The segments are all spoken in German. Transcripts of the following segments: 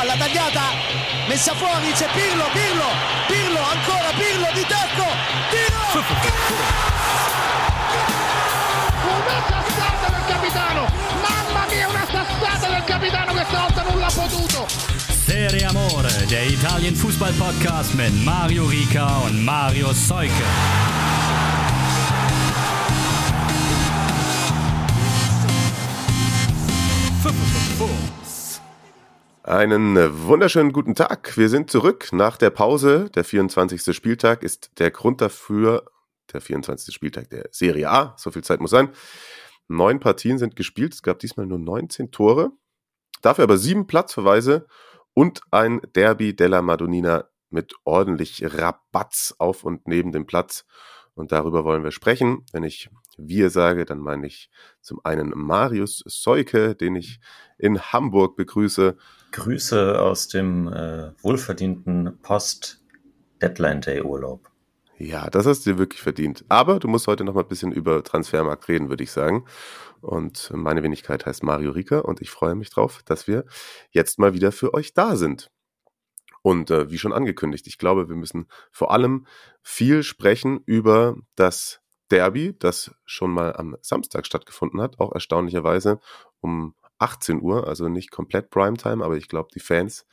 palla tagliata, messa fuori, c'è Pirlo, Pirlo, Pirlo, ancora Pirlo di tacco, tiro! Una sassata del capitano! Mamma mia, una sassata del capitano questa volta non l'ha potuto! Serie Amore, der Italien Fußball Podcast mit Mario Rica und Mario Seuke. Einen wunderschönen guten Tag. Wir sind zurück nach der Pause. Der 24. Spieltag ist der Grund dafür, der 24. Spieltag der Serie A. So viel Zeit muss sein. Neun Partien sind gespielt. Es gab diesmal nur 19 Tore. Dafür aber sieben Platzverweise und ein Derby della Madonnina mit ordentlich Rabatz auf und neben dem Platz. Und darüber wollen wir sprechen. Wenn ich wir sage, dann meine ich zum einen Marius Seuke, den ich in Hamburg begrüße. Grüße aus dem äh, wohlverdienten Post-Deadline-Day-Urlaub. Ja, das hast du dir wirklich verdient. Aber du musst heute noch mal ein bisschen über Transfermarkt reden, würde ich sagen. Und meine Wenigkeit heißt Mario Rika und ich freue mich drauf, dass wir jetzt mal wieder für euch da sind. Und äh, wie schon angekündigt, ich glaube, wir müssen vor allem viel sprechen über das Derby, das schon mal am Samstag stattgefunden hat, auch erstaunlicherweise um 18 Uhr, also nicht komplett Primetime, aber ich glaube, die Fans,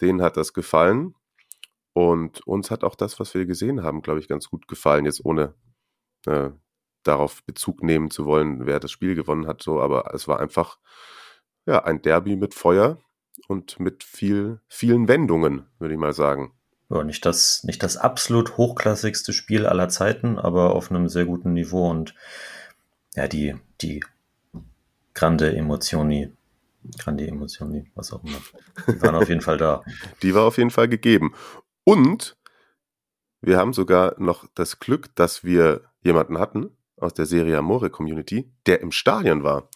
denen hat das gefallen. Und uns hat auch das, was wir gesehen haben, glaube ich, ganz gut gefallen, jetzt ohne äh, darauf Bezug nehmen zu wollen, wer das Spiel gewonnen hat, so, aber es war einfach ja ein Derby mit Feuer und mit viel, vielen Wendungen, würde ich mal sagen. Ja, nicht das, nicht das absolut hochklassigste Spiel aller Zeiten, aber auf einem sehr guten Niveau und ja, die, die grande Emotioni, grande Emotioni, was auch immer, die waren auf jeden Fall da. Die war auf jeden Fall gegeben. Und wir haben sogar noch das Glück, dass wir jemanden hatten aus der Serie Amore Community, der im Stadion war.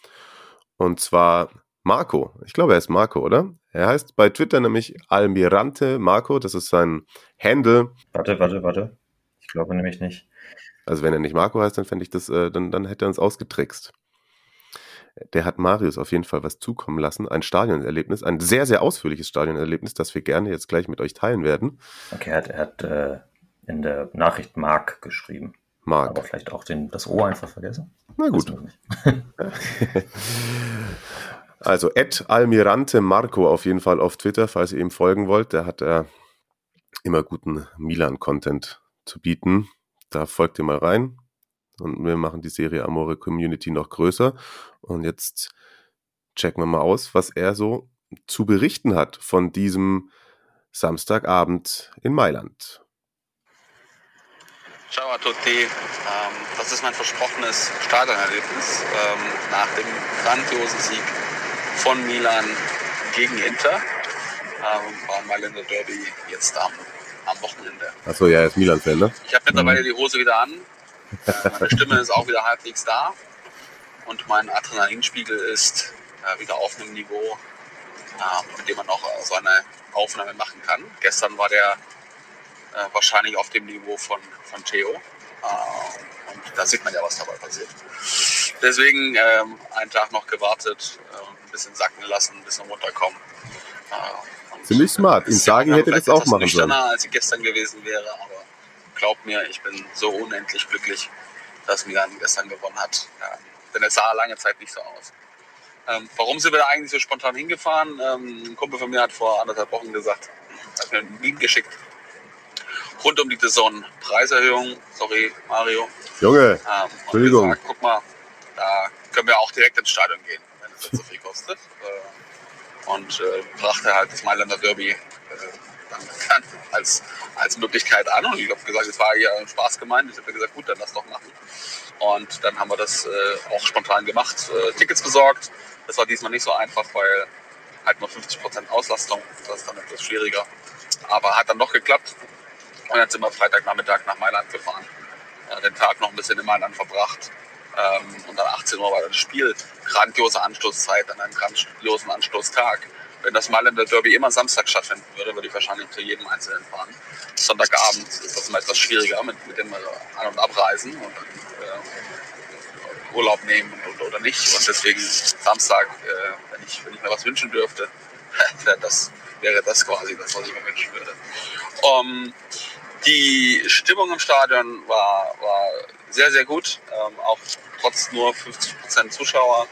Und zwar Marco. Ich glaube, er ist Marco, oder? Er heißt bei Twitter nämlich Almirante Marco. Das ist sein Handle. Warte, warte, warte. Ich glaube nämlich nicht. Also wenn er nicht Marco heißt, dann fände ich das, äh, dann, dann hätte er uns ausgetrickst. Der hat Marius auf jeden Fall was zukommen lassen. Ein Stadionerlebnis, ein sehr, sehr ausführliches Stadionerlebnis, das wir gerne jetzt gleich mit euch teilen werden. Okay, er hat, er hat äh, in der Nachricht Mark geschrieben. Mark. Aber vielleicht auch den, das O einfach vergessen. Na gut. Also Ed Almirante Marco auf jeden Fall auf Twitter, falls ihr ihm folgen wollt. Der hat äh, immer guten Milan-Content zu bieten. Da folgt ihr mal rein. Und wir machen die Serie Amore Community noch größer. Und jetzt checken wir mal aus, was er so zu berichten hat von diesem Samstagabend in Mailand. Ciao a tutti. Ähm, das ist mein versprochenes Stadionerlebnis ähm, nach dem grandiosen Sieg von Milan gegen Inter. Ähm, war Mailänder Derby jetzt am, am Wochenende. Achso, ja, er ist Milan-Fan, ne? Ich habe mittlerweile die Hose wieder an. Äh, meine Stimme ist auch wieder halbwegs da. Und mein Adrenalinspiegel ist äh, wieder auf einem Niveau, äh, mit dem man auch so eine Aufnahme machen kann. Gestern war der äh, wahrscheinlich auf dem Niveau von, von Theo. Äh, und da sieht man ja, was dabei passiert. Deswegen ähm, einen Tag noch gewartet, äh, ein bisschen sacken lassen, ein bisschen runterkommen. Äh, Finde ich smart. Ihm sagen hätte das auch machen sollen. als ich gestern gewesen wäre, aber glaubt mir, ich bin so unendlich glücklich, dass Milan gestern gewonnen hat. Ja, denn es sah lange Zeit nicht so aus. Ähm, warum sind wir da eigentlich so spontan hingefahren? Ähm, ein Kumpel von mir hat vor anderthalb Wochen gesagt, hat mir ein Lied geschickt, rund um die Saison Preiserhöhung. Sorry, Mario. Junge, ähm, Entschuldigung. Gesagt, guck mal, da können wir auch direkt ins Stadion gehen, wenn es so viel kostet. Äh, und äh, brachte halt das Mailänder Derby äh, dann, dann als, als Möglichkeit an. Und ich habe gesagt, es war ja Spaß gemeint. Ich habe gesagt, gut, dann lass doch machen. Und dann haben wir das äh, auch spontan gemacht, äh, Tickets besorgt. Das war diesmal nicht so einfach, weil halt nur 50% Auslastung. Das ist dann etwas schwieriger. Aber hat dann doch geklappt. Und dann sind wir Freitagnachmittag nach Mailand gefahren. Äh, den Tag noch ein bisschen in Mailand verbracht. Ähm, und dann 18 Uhr war das Spiel. Grandiose Anstoßzeit an einem grandiosen Anstoßtag. Wenn das Mailänder Derby immer Samstag stattfinden würde, würde ich wahrscheinlich zu jedem Einzelnen fahren. Sonntagabend ist das immer etwas schwieriger mit, mit dem An- und Abreisen und äh, Urlaub nehmen und, oder nicht. Und deswegen Samstag, äh, wenn, ich, wenn ich mir was wünschen dürfte, wäre das wäre das quasi das, was ich mir wünschen würde. Um, die Stimmung im Stadion war, war sehr, sehr gut, ähm, auch trotz nur 50% Zuschauer.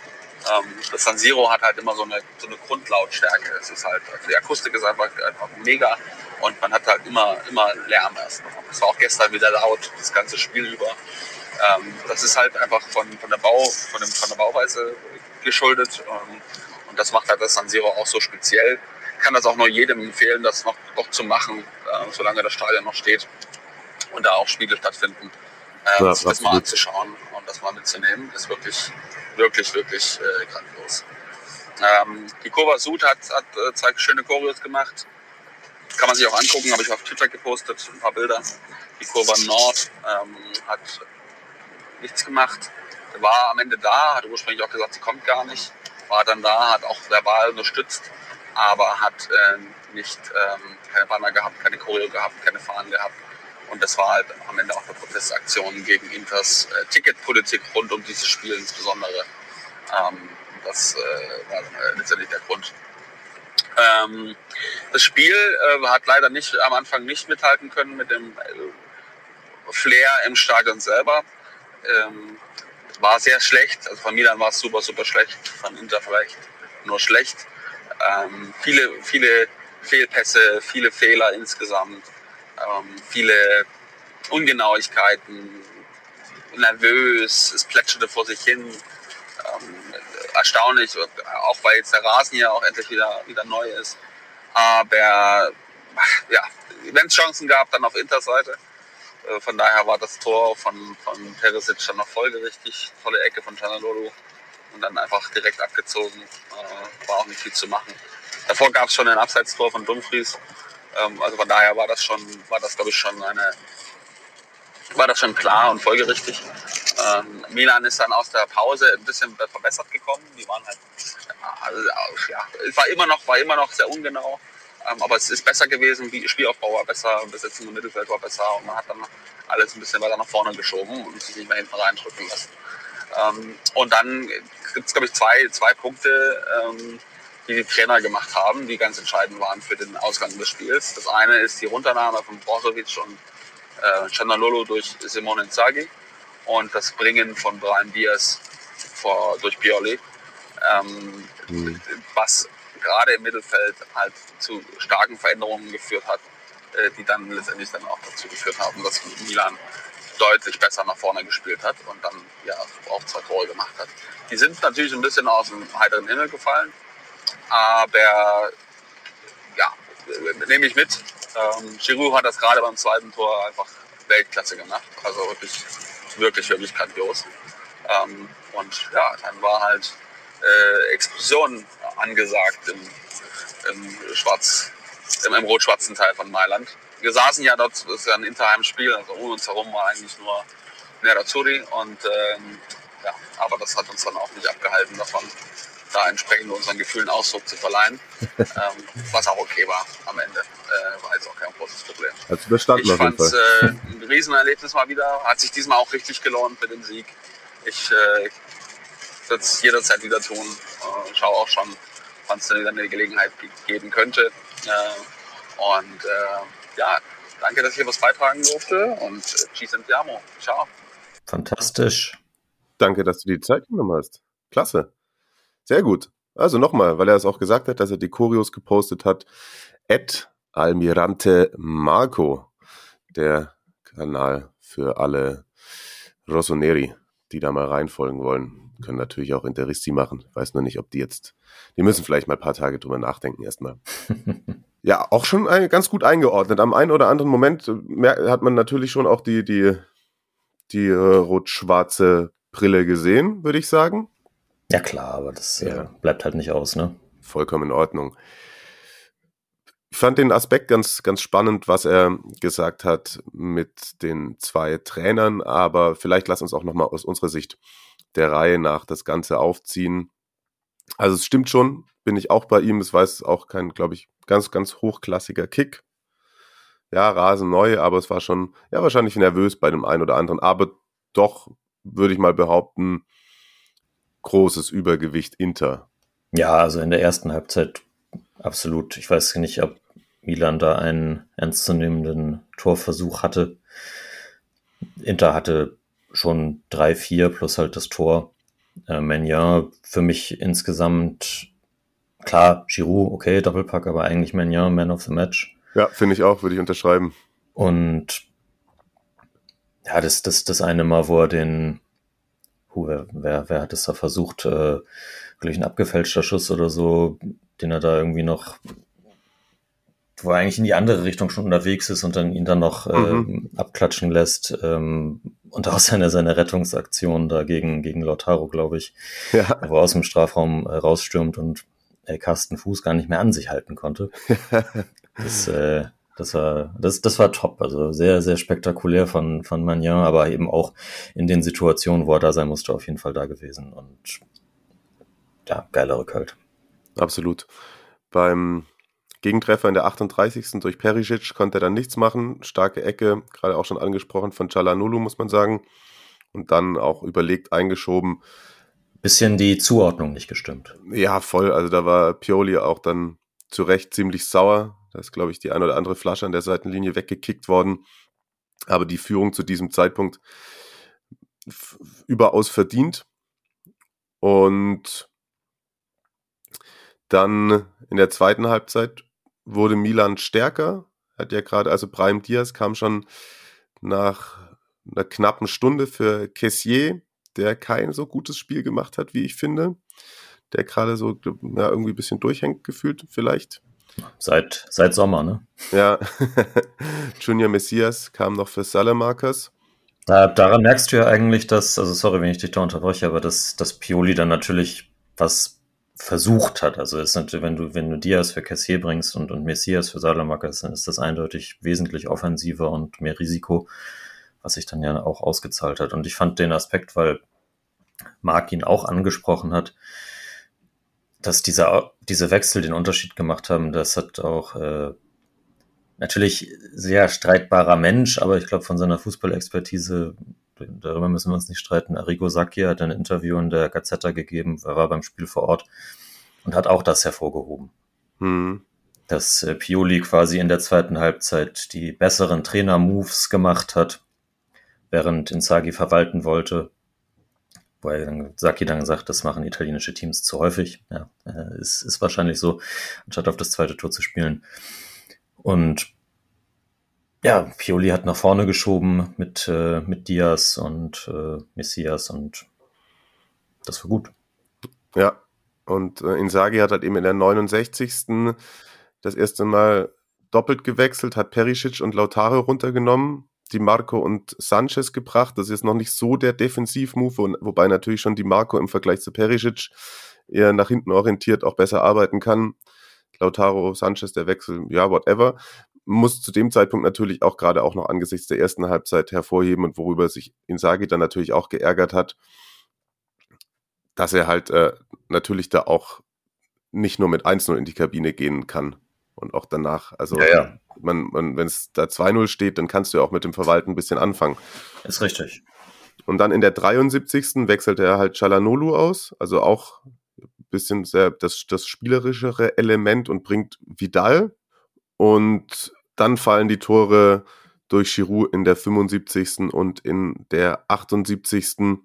Ähm, das San Siro hat halt immer so eine, so eine Grundlautstärke. Es ist halt, also die Akustik ist einfach, einfach mega und man hat halt immer, immer Lärm erst. Es war auch gestern wieder laut, das ganze Spiel über. Ähm, das ist halt einfach von, von, der, Bau, von, dem, von der Bauweise geschuldet ähm, und das macht halt das San Siro auch so speziell. Ich kann das auch nur jedem empfehlen, das noch, noch zu machen, äh, solange das Stadion noch steht und da auch Spiele stattfinden. Äh, ja, sich das mal anzuschauen und das mal mitzunehmen, ist wirklich, wirklich, wirklich äh, grandios. Ähm, die Kurva Sud hat, hat äh, zwei schöne Choreos gemacht. Kann man sich auch angucken, habe ich auf Twitter gepostet, ein paar Bilder. Die Kurva Nord ähm, hat nichts gemacht. War am Ende da, hat ursprünglich auch gesagt, sie kommt gar nicht. War dann da, hat auch verbal unterstützt, aber hat äh, nicht ähm, keine Banner gehabt, keine Choreo gehabt, keine Fahnen gehabt. Und das war halt am Ende auch eine Protestaktion gegen Inters äh, Ticketpolitik rund um dieses Spiel insbesondere. Ähm, das äh, war äh, letztendlich der Grund. Ähm, das Spiel äh, hat leider nicht am Anfang nicht mithalten können mit dem äh, Flair im Stadion selber. Ähm, war sehr schlecht. Also von Milan war es super, super schlecht. Von Inter vielleicht nur schlecht. Ähm, viele, viele Fehlpässe, viele Fehler insgesamt ähm, viele Ungenauigkeiten, nervös, es plätscherte vor sich hin. Ähm, erstaunlich, auch weil jetzt der Rasen ja auch endlich wieder, wieder neu ist. Aber ja, wenn es Chancen gab, dann auf Interseite. Äh, von daher war das Tor von, von Perisic dann noch folgerichtig. Tolle Ecke von Chanalolo. Und dann einfach direkt abgezogen. Äh, war auch nicht viel zu machen. Davor gab es schon ein Abseitstor von Dumfries. Ähm, also von daher war das schon, war das glaube ich schon eine, war das schon klar und folgerichtig. Ähm, Milan ist dann aus der Pause ein bisschen verbessert gekommen. Die waren halt, also, ja, war immer noch, war immer noch sehr ungenau. Ähm, aber es ist besser gewesen, wie Spielaufbau war besser, Besetzung im Mittelfeld war besser und man hat dann alles ein bisschen weiter nach vorne geschoben und sich nicht mehr hinten reindrücken lassen. Ähm, und dann gibt es, glaube ich, zwei, zwei Punkte, ähm, die die Trainer gemacht haben, die ganz entscheidend waren für den Ausgang des Spiels. Das eine ist die Runternahme von Brozovic und äh, Chanalolo durch Simone Inzaghi und das Bringen von Brian Diaz vor, durch Pioli, ähm, mhm. was gerade im Mittelfeld halt zu starken Veränderungen geführt hat, äh, die dann letztendlich dann auch dazu geführt haben, dass Milan deutlich besser nach vorne gespielt hat und dann ja auch zwei Tore gemacht hat. Die sind natürlich ein bisschen aus dem heiteren Himmel gefallen. Aber ja, nehme ich mit. Ähm, Giroud hat das gerade beim zweiten Tor einfach Weltklasse gemacht. Also wirklich, wirklich, wirklich grandios. Ähm, und ja, dann war halt äh, Explosion angesagt im, im Schwarz, im, im rot-schwarzen Teil von Mailand. Wir saßen ja dort, das ist ja ein Interheim-Spiel, also um uns herum war eigentlich nur Nerazzurri und ähm, ja, aber das hat uns dann auch nicht abgehalten davon, da entsprechend unseren Gefühlen Ausdruck zu verleihen, ähm, was auch okay war am Ende. Äh, war jetzt auch kein großes Problem. Also überstanden ich fand es äh, ein Riesenerlebnis mal wieder. Hat sich diesmal auch richtig gelohnt für den Sieg. Ich äh, würde es jederzeit wieder tun. Äh, schaue auch schon, wann es wieder eine Gelegenheit geben könnte. Äh, und äh, ja, danke, dass ich hier was beitragen durfte und äh, Ci sentiamo. Ciao. Fantastisch. Danke, dass du die Zeit genommen hast. Klasse. Sehr gut. Also nochmal, weil er es auch gesagt hat, dass er die Choreos gepostet hat. Ed Almirante Marco, der Kanal für alle Rossoneri, die da mal reinfolgen wollen. Können natürlich auch Interessi machen. Weiß nur nicht, ob die jetzt, die müssen vielleicht mal ein paar Tage drüber nachdenken erstmal. ja, auch schon ein, ganz gut eingeordnet. Am einen oder anderen Moment hat man natürlich schon auch die, die, die äh, rot-schwarze Brille gesehen, würde ich sagen. Ja klar, aber das äh, ja. äh, bleibt halt nicht aus, ne? Vollkommen in Ordnung. Ich fand den Aspekt ganz, ganz spannend, was er gesagt hat mit den zwei Trainern, aber vielleicht lass uns auch nochmal aus unserer Sicht der Reihe nach das Ganze aufziehen. Also es stimmt schon, bin ich auch bei ihm. Es war auch kein, glaube ich, ganz, ganz hochklassiger Kick. Ja, Rasen neu, aber es war schon, ja, wahrscheinlich nervös bei dem einen oder anderen, aber doch, würde ich mal behaupten, großes Übergewicht Inter. Ja, also in der ersten Halbzeit absolut. Ich weiß nicht, ob Milan da einen ernstzunehmenden Torversuch hatte. Inter hatte schon drei, vier plus halt das Tor. Äh, Menja für mich insgesamt, klar, Giroud, okay, Doppelpack, aber eigentlich Menja, Man of the Match. Ja, finde ich auch, würde ich unterschreiben. Und ja, das, das, das eine Mal, wo er den, hu, wer, wer, wer hat es da versucht, äh, glaube ich, ein abgefälschter Schuss oder so, den er da irgendwie noch, wo er eigentlich in die andere Richtung schon unterwegs ist und dann ihn dann noch mhm. äh, abklatschen lässt. Ähm, und auch seine, seine Rettungsaktion da gegen, gegen Lautaro, glaube ich, ja. wo er aus dem Strafraum äh, rausstürmt und äh, Carsten Fuß gar nicht mehr an sich halten konnte. das, äh, das war, das, das war top. Also sehr, sehr spektakulär von, von Magnan, aber eben auch in den Situationen, wo er da sein musste, auf jeden Fall da gewesen. Und ja, geiler Rückhalt. Absolut. Beim Gegentreffer in der 38. durch Perisic konnte er dann nichts machen. Starke Ecke, gerade auch schon angesprochen von Chalanulu, muss man sagen. Und dann auch überlegt eingeschoben. Bisschen die Zuordnung nicht gestimmt. Ja, voll. Also da war Pioli auch dann zu Recht ziemlich sauer. Da ist, glaube ich, die ein oder andere Flasche an der Seitenlinie weggekickt worden. Aber die Führung zu diesem Zeitpunkt überaus verdient. Und dann in der zweiten Halbzeit wurde Milan stärker. Hat ja gerade, also Brahim Diaz kam schon nach einer knappen Stunde für Kessier, der kein so gutes Spiel gemacht hat, wie ich finde. Der gerade so ja, irgendwie ein bisschen durchhängt gefühlt, vielleicht. Seit, seit Sommer, ne? Ja. Junior Messias kam noch für Salamakers. Da, daran merkst du ja eigentlich, dass, also sorry, wenn ich dich da unterbreche, aber dass, dass Pioli dann natürlich was versucht hat. Also ist natürlich, wenn du, wenn du Diaz für Cassier bringst und, und Messias für Salamakas, dann ist das eindeutig wesentlich offensiver und mehr Risiko, was sich dann ja auch ausgezahlt hat. Und ich fand den Aspekt, weil Mark ihn auch angesprochen hat, dass dieser, diese Wechsel den Unterschied gemacht haben, das hat auch äh, natürlich sehr streitbarer Mensch, aber ich glaube von seiner Fußballexpertise darüber müssen wir uns nicht streiten. Arrigo Sacchi hat ein Interview in der Gazzetta gegeben, er war beim Spiel vor Ort und hat auch das hervorgehoben. Mhm. Dass äh, Pioli quasi in der zweiten Halbzeit die besseren Trainer-Moves gemacht hat, während Inzaghi verwalten wollte. Weil dann Sacchi dann gesagt, das machen italienische Teams zu häufig. Ja, äh, ist, ist wahrscheinlich so, anstatt auf das zweite Tor zu spielen. Und ja, Pioli hat nach vorne geschoben mit, äh, mit Diaz und äh, Messias und das war gut. Ja, und äh, Inzaghi hat halt eben in der 69. das erste Mal doppelt gewechselt, hat Perisic und Lautaro runtergenommen, die Marco und Sanchez gebracht. Das ist noch nicht so der Defensivmove, wobei natürlich schon die Marco im Vergleich zu Perisic eher nach hinten orientiert auch besser arbeiten kann. Lautaro, Sanchez, der Wechsel, ja, whatever muss zu dem Zeitpunkt natürlich auch gerade auch noch angesichts der ersten Halbzeit hervorheben und worüber sich Insagi dann natürlich auch geärgert hat, dass er halt äh, natürlich da auch nicht nur mit 1-0 in die Kabine gehen kann und auch danach. Also ja, ja. man, man, wenn es da 2-0 steht, dann kannst du ja auch mit dem Verwalten ein bisschen anfangen. Ist richtig. Und dann in der 73. wechselte er halt Chalanolu aus, also auch ein bisschen sehr das, das spielerischere Element und bringt Vidal. Und dann fallen die Tore durch Giroud in der 75. und in der 78.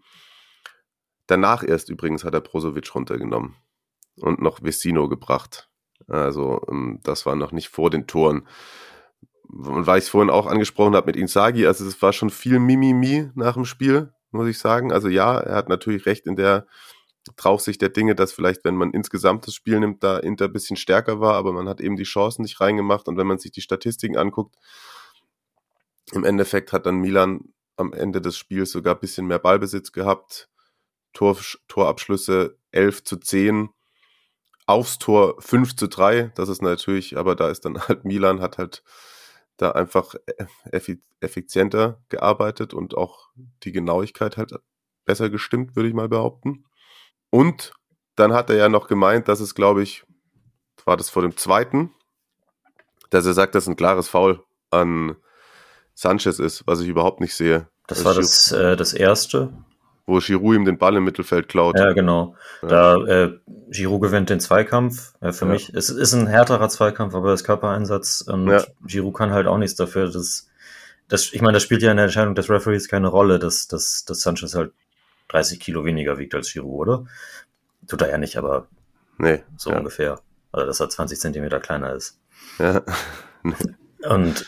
Danach erst übrigens hat er Brozovic runtergenommen und noch Vecino gebracht. Also ähm, das war noch nicht vor den Toren. Und weil ich es vorhin auch angesprochen habe mit Insagi, also es war schon viel Mimimi nach dem Spiel, muss ich sagen. Also ja, er hat natürlich recht in der Draufsicht der Dinge, dass vielleicht, wenn man insgesamt das Spiel nimmt, da Inter ein bisschen stärker war, aber man hat eben die Chancen nicht reingemacht und wenn man sich die Statistiken anguckt, im Endeffekt hat dann Milan am Ende des Spiels sogar ein bisschen mehr Ballbesitz gehabt, Tor, Torabschlüsse 11 zu 10, aufs Tor 5 zu 3, das ist natürlich, aber da ist dann halt Milan hat halt da einfach effizienter gearbeitet und auch die Genauigkeit halt besser gestimmt, würde ich mal behaupten. Und dann hat er ja noch gemeint, dass es, glaube ich, war das vor dem zweiten, dass er sagt, dass ein klares Foul an Sanchez ist, was ich überhaupt nicht sehe. Das war das, äh, das erste. Wo Giroud ihm den Ball im Mittelfeld klaut. Ja, genau. Ja. Da äh, Giroud gewinnt den Zweikampf. Ja, für ja. mich es ist ein härterer Zweikampf, aber das Körpereinsatz und ja. Giroud kann halt auch nichts dafür. Das, das, ich meine, das spielt ja in der Entscheidung des Referees keine Rolle, dass, dass, dass Sanchez halt 30 Kilo weniger wiegt als Giroud, oder? Tut er ja nicht, aber nee, so ungefähr. Also dass er 20 Zentimeter kleiner ist. Ja. und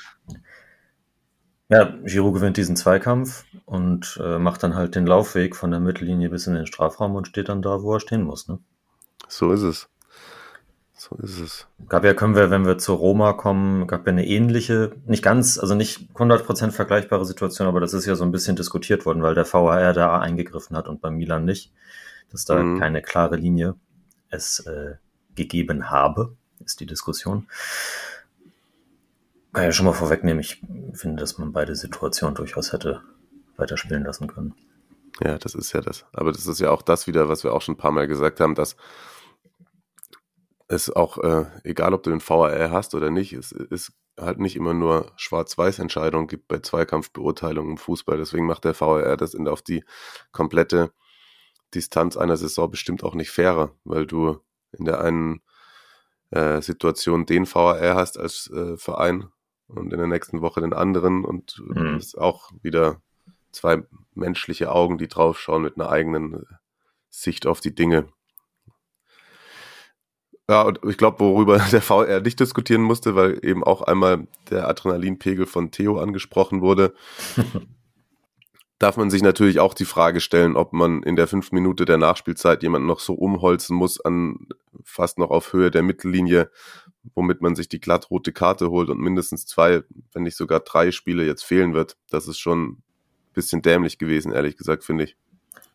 ja, Giroud gewinnt diesen Zweikampf und äh, macht dann halt den Laufweg von der Mittellinie bis in den Strafraum und steht dann da, wo er stehen muss. Ne? So ist es. So ist es. Gab ja, können wir, wenn wir zu Roma kommen, gab ja eine ähnliche, nicht ganz, also nicht 100% vergleichbare Situation, aber das ist ja so ein bisschen diskutiert worden, weil der VAR da eingegriffen hat und bei Milan nicht, dass da mhm. keine klare Linie es äh, gegeben habe, ist die Diskussion. Kann ja schon mal vorwegnehmen, ich finde, dass man beide Situationen durchaus hätte weiterspielen lassen können. Ja, das ist ja das. Aber das ist ja auch das wieder, was wir auch schon ein paar Mal gesagt haben, dass es auch, äh, egal ob du den VAR hast oder nicht, es ist halt nicht immer nur Schwarz-Weiß-Entscheidungen gibt bei Zweikampfbeurteilungen im Fußball. Deswegen macht der VAR das auf die komplette Distanz einer Saison bestimmt auch nicht fairer, weil du in der einen äh, Situation den VAR hast als äh, Verein und in der nächsten Woche den anderen und mhm. ist auch wieder zwei menschliche Augen, die draufschauen mit einer eigenen äh, Sicht auf die Dinge. Ja, und ich glaube, worüber der VR nicht diskutieren musste, weil eben auch einmal der Adrenalinpegel von Theo angesprochen wurde, darf man sich natürlich auch die Frage stellen, ob man in der fünf Minute der Nachspielzeit jemanden noch so umholzen muss, an fast noch auf Höhe der Mittellinie, womit man sich die glattrote Karte holt und mindestens zwei, wenn nicht sogar drei Spiele jetzt fehlen wird. Das ist schon ein bisschen dämlich gewesen, ehrlich gesagt, finde ich.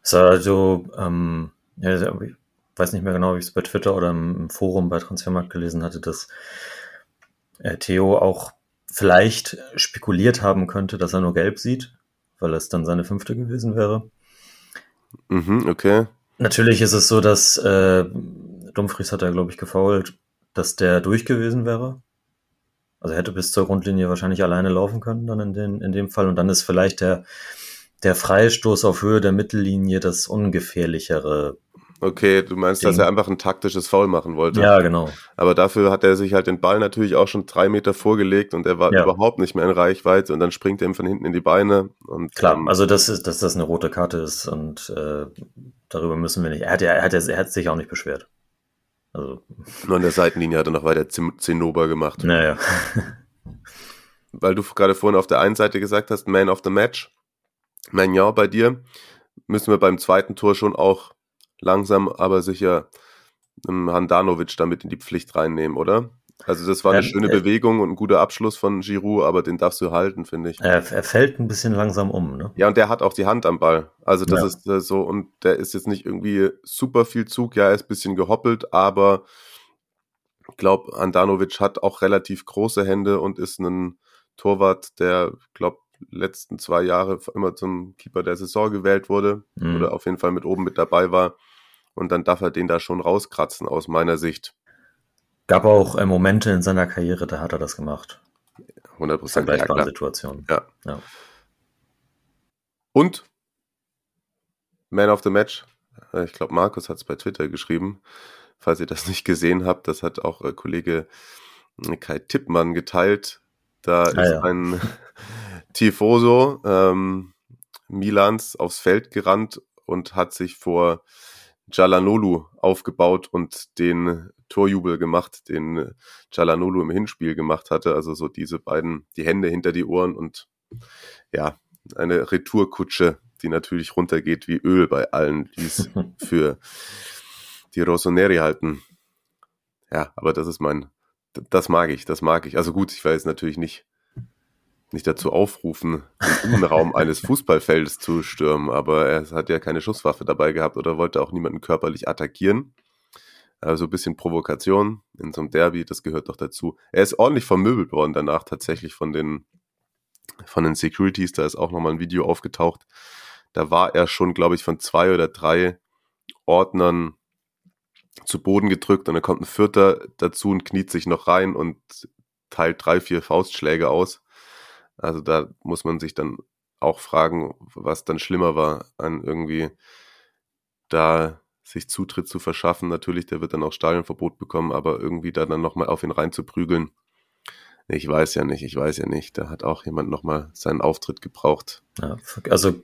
So, also, ähm, ja, ich weiß nicht mehr genau, wie ich es bei Twitter oder im, Forum bei Transfermarkt gelesen hatte, dass äh, Theo auch vielleicht spekuliert haben könnte, dass er nur gelb sieht, weil es dann seine fünfte gewesen wäre. Mhm, okay. Natürlich ist es so, dass äh, Dumfries hat er, glaube ich, gefault dass der durch gewesen wäre. Also hätte bis zur Grundlinie wahrscheinlich alleine laufen können dann in, den, in dem Fall. Und dann ist vielleicht der, der Freistoß auf Höhe der Mittellinie das ungefährlichere. Okay, du meinst, Ding. dass er einfach ein taktisches Foul machen wollte. Ja, genau. Aber dafür hat er sich halt den Ball natürlich auch schon drei Meter vorgelegt und er war ja. überhaupt nicht mehr in Reichweite und dann springt er ihm von hinten in die Beine. Und, Klar, ähm, also das ist, dass das eine rote Karte ist und äh, darüber müssen wir nicht. Er hat, er, hat, er hat sich auch nicht beschwert. Also. Nur an der Seitenlinie hat er noch weiter Zinnober gemacht. Naja. Weil du gerade vorhin auf der einen Seite gesagt hast, Man of the Match. Magnon bei dir müssen wir beim zweiten Tor schon auch langsam, aber sicher ähm, Handanovic damit in die Pflicht reinnehmen, oder? Also das war eine schöne er, Bewegung und ein guter Abschluss von Giroud, aber den darfst du halten, finde ich. Er, er, fällt ein bisschen langsam um, ne? Ja, und der hat auch die Hand am Ball. Also das ja. ist äh, so, und der ist jetzt nicht irgendwie super viel Zug, ja, er ist ein bisschen gehoppelt, aber ich glaube, Andanovic hat auch relativ große Hände und ist ein Torwart, der, glaube letzten zwei Jahre immer zum Keeper der Saison gewählt wurde mhm. oder auf jeden Fall mit oben mit dabei war. Und dann darf er den da schon rauskratzen, aus meiner Sicht. Gab auch äh, Momente in seiner Karriere, da hat er das gemacht. 100 Prozent. Vergleichbaren ja, Situationen. Ja. ja. Und Man of the Match. Äh, ich glaube, Markus hat es bei Twitter geschrieben. Falls ihr das nicht gesehen habt, das hat auch äh, Kollege äh, Kai Tippmann geteilt. Da ah, ist ja. ein Tifoso ähm, Milans aufs Feld gerannt und hat sich vor Jalanolu aufgebaut und den Torjubel gemacht, den Jalanolu im Hinspiel gemacht hatte. Also so diese beiden, die Hände hinter die Ohren und ja, eine Retourkutsche, die natürlich runtergeht wie Öl bei allen, die es für die Rossoneri halten. Ja, aber das ist mein, das mag ich, das mag ich. Also gut, ich weiß natürlich nicht, nicht dazu aufrufen, den Innenraum eines Fußballfeldes zu stürmen, aber er hat ja keine Schusswaffe dabei gehabt oder wollte auch niemanden körperlich attackieren. Also ein bisschen Provokation in so einem Derby, das gehört doch dazu. Er ist ordentlich vermöbelt worden danach tatsächlich von den, von den Securities. Da ist auch nochmal ein Video aufgetaucht. Da war er schon, glaube ich, von zwei oder drei Ordnern zu Boden gedrückt und dann kommt ein Vierter dazu und kniet sich noch rein und teilt drei, vier Faustschläge aus. Also da muss man sich dann auch fragen, was dann schlimmer war, an irgendwie da sich Zutritt zu verschaffen. Natürlich, der wird dann auch Stadionverbot bekommen, aber irgendwie da dann nochmal auf ihn reinzuprügeln. Ich weiß ja nicht, ich weiß ja nicht. Da hat auch jemand nochmal seinen Auftritt gebraucht. Ja, also